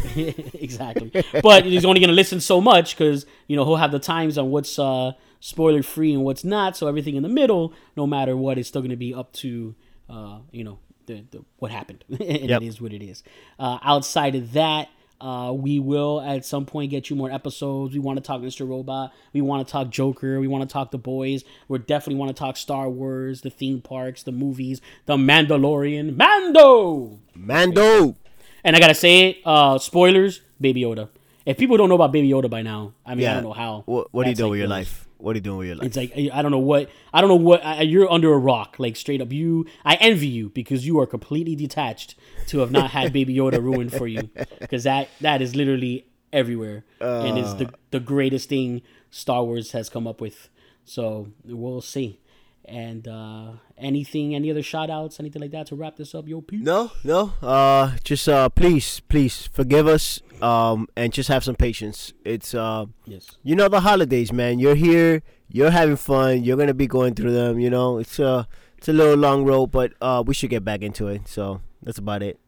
exactly. But he's only going to listen so much because you know he'll have the times on what's uh, spoiler free and what's not. So everything in the middle, no matter what, is still going to be up to uh, you know the, the what happened, and Yep. it is what it is. Uh, outside of that. Uh, we will at some point get you more episodes. We want to talk Mr. Robot. We want to talk Joker. We want to talk The Boys. We definitely want to talk Star Wars, the theme parks, the movies, The Mandalorian, Mando. Mando. And I gotta say it, uh, spoilers, Baby Yoda. If people don't know about Baby Yoda by now, I mean, I don't know how. What, what are you doing like, with your life? What are you doing with your life? It's like I don't know what I don't know what I, you're under a rock, like straight up. You, I envy you because you are completely detached to have not had Baby Yoda ruined for you, because that that is literally everywhere and is Uh. the the greatest thing Star Wars has come up with. So we'll see. And uh anything, any other shout outs, anything like that to wrap this up, yo, Pete? No, no. Uh, just uh, please, please forgive us. Um, and just have some patience. It's uh, Yes. you know the holidays, man. You're here. You're having fun. You're gonna be going through them. You know, it's uh, it's a little long road, but uh, we should get back into it. So that's about it.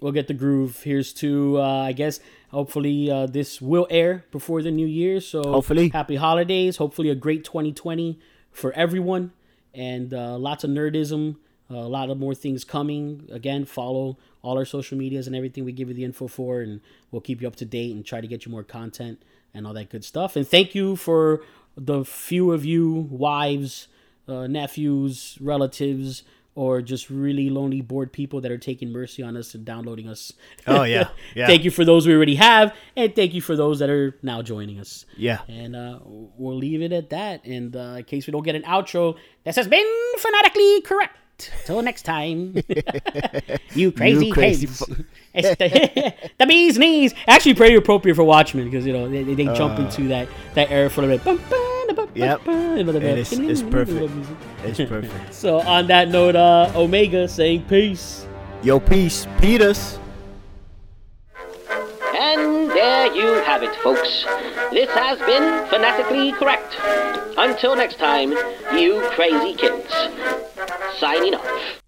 we'll get the groove. Here's to uh, I guess hopefully uh, this will air before the new year. So Hopefully. happy holidays. Hopefully a great 2020 for everyone, and uh, lots of nerdism. a lot of more things coming. Again, follow all our social medias and everything we give you the info for, and we'll keep you up to date and try to get you more content and all that good stuff. And thank you for the few of you wives, uh, nephews, relatives or just really lonely, bored people that are taking mercy on us and downloading us. Oh, yeah. Yeah. thank you for those we already have, and thank you for those that are now joining us. Yeah. And uh, we'll leave it at that. And uh, in case we don't get an outro, this has been fanatically correct. Till next time, you crazy, crazy kids. fu- It's the, the bee's knees. Actually, pretty appropriate for Watchmen because you know they, they, jump into that that era for a little bit. Uh. Yep. And it's, it's perfect. It's perfect. So on that note, uh, Omega saying peace. Yo, peace. Peters. And there you have it, folks. This has been Fanatically Correct. Until next time, you crazy kids. Signing off.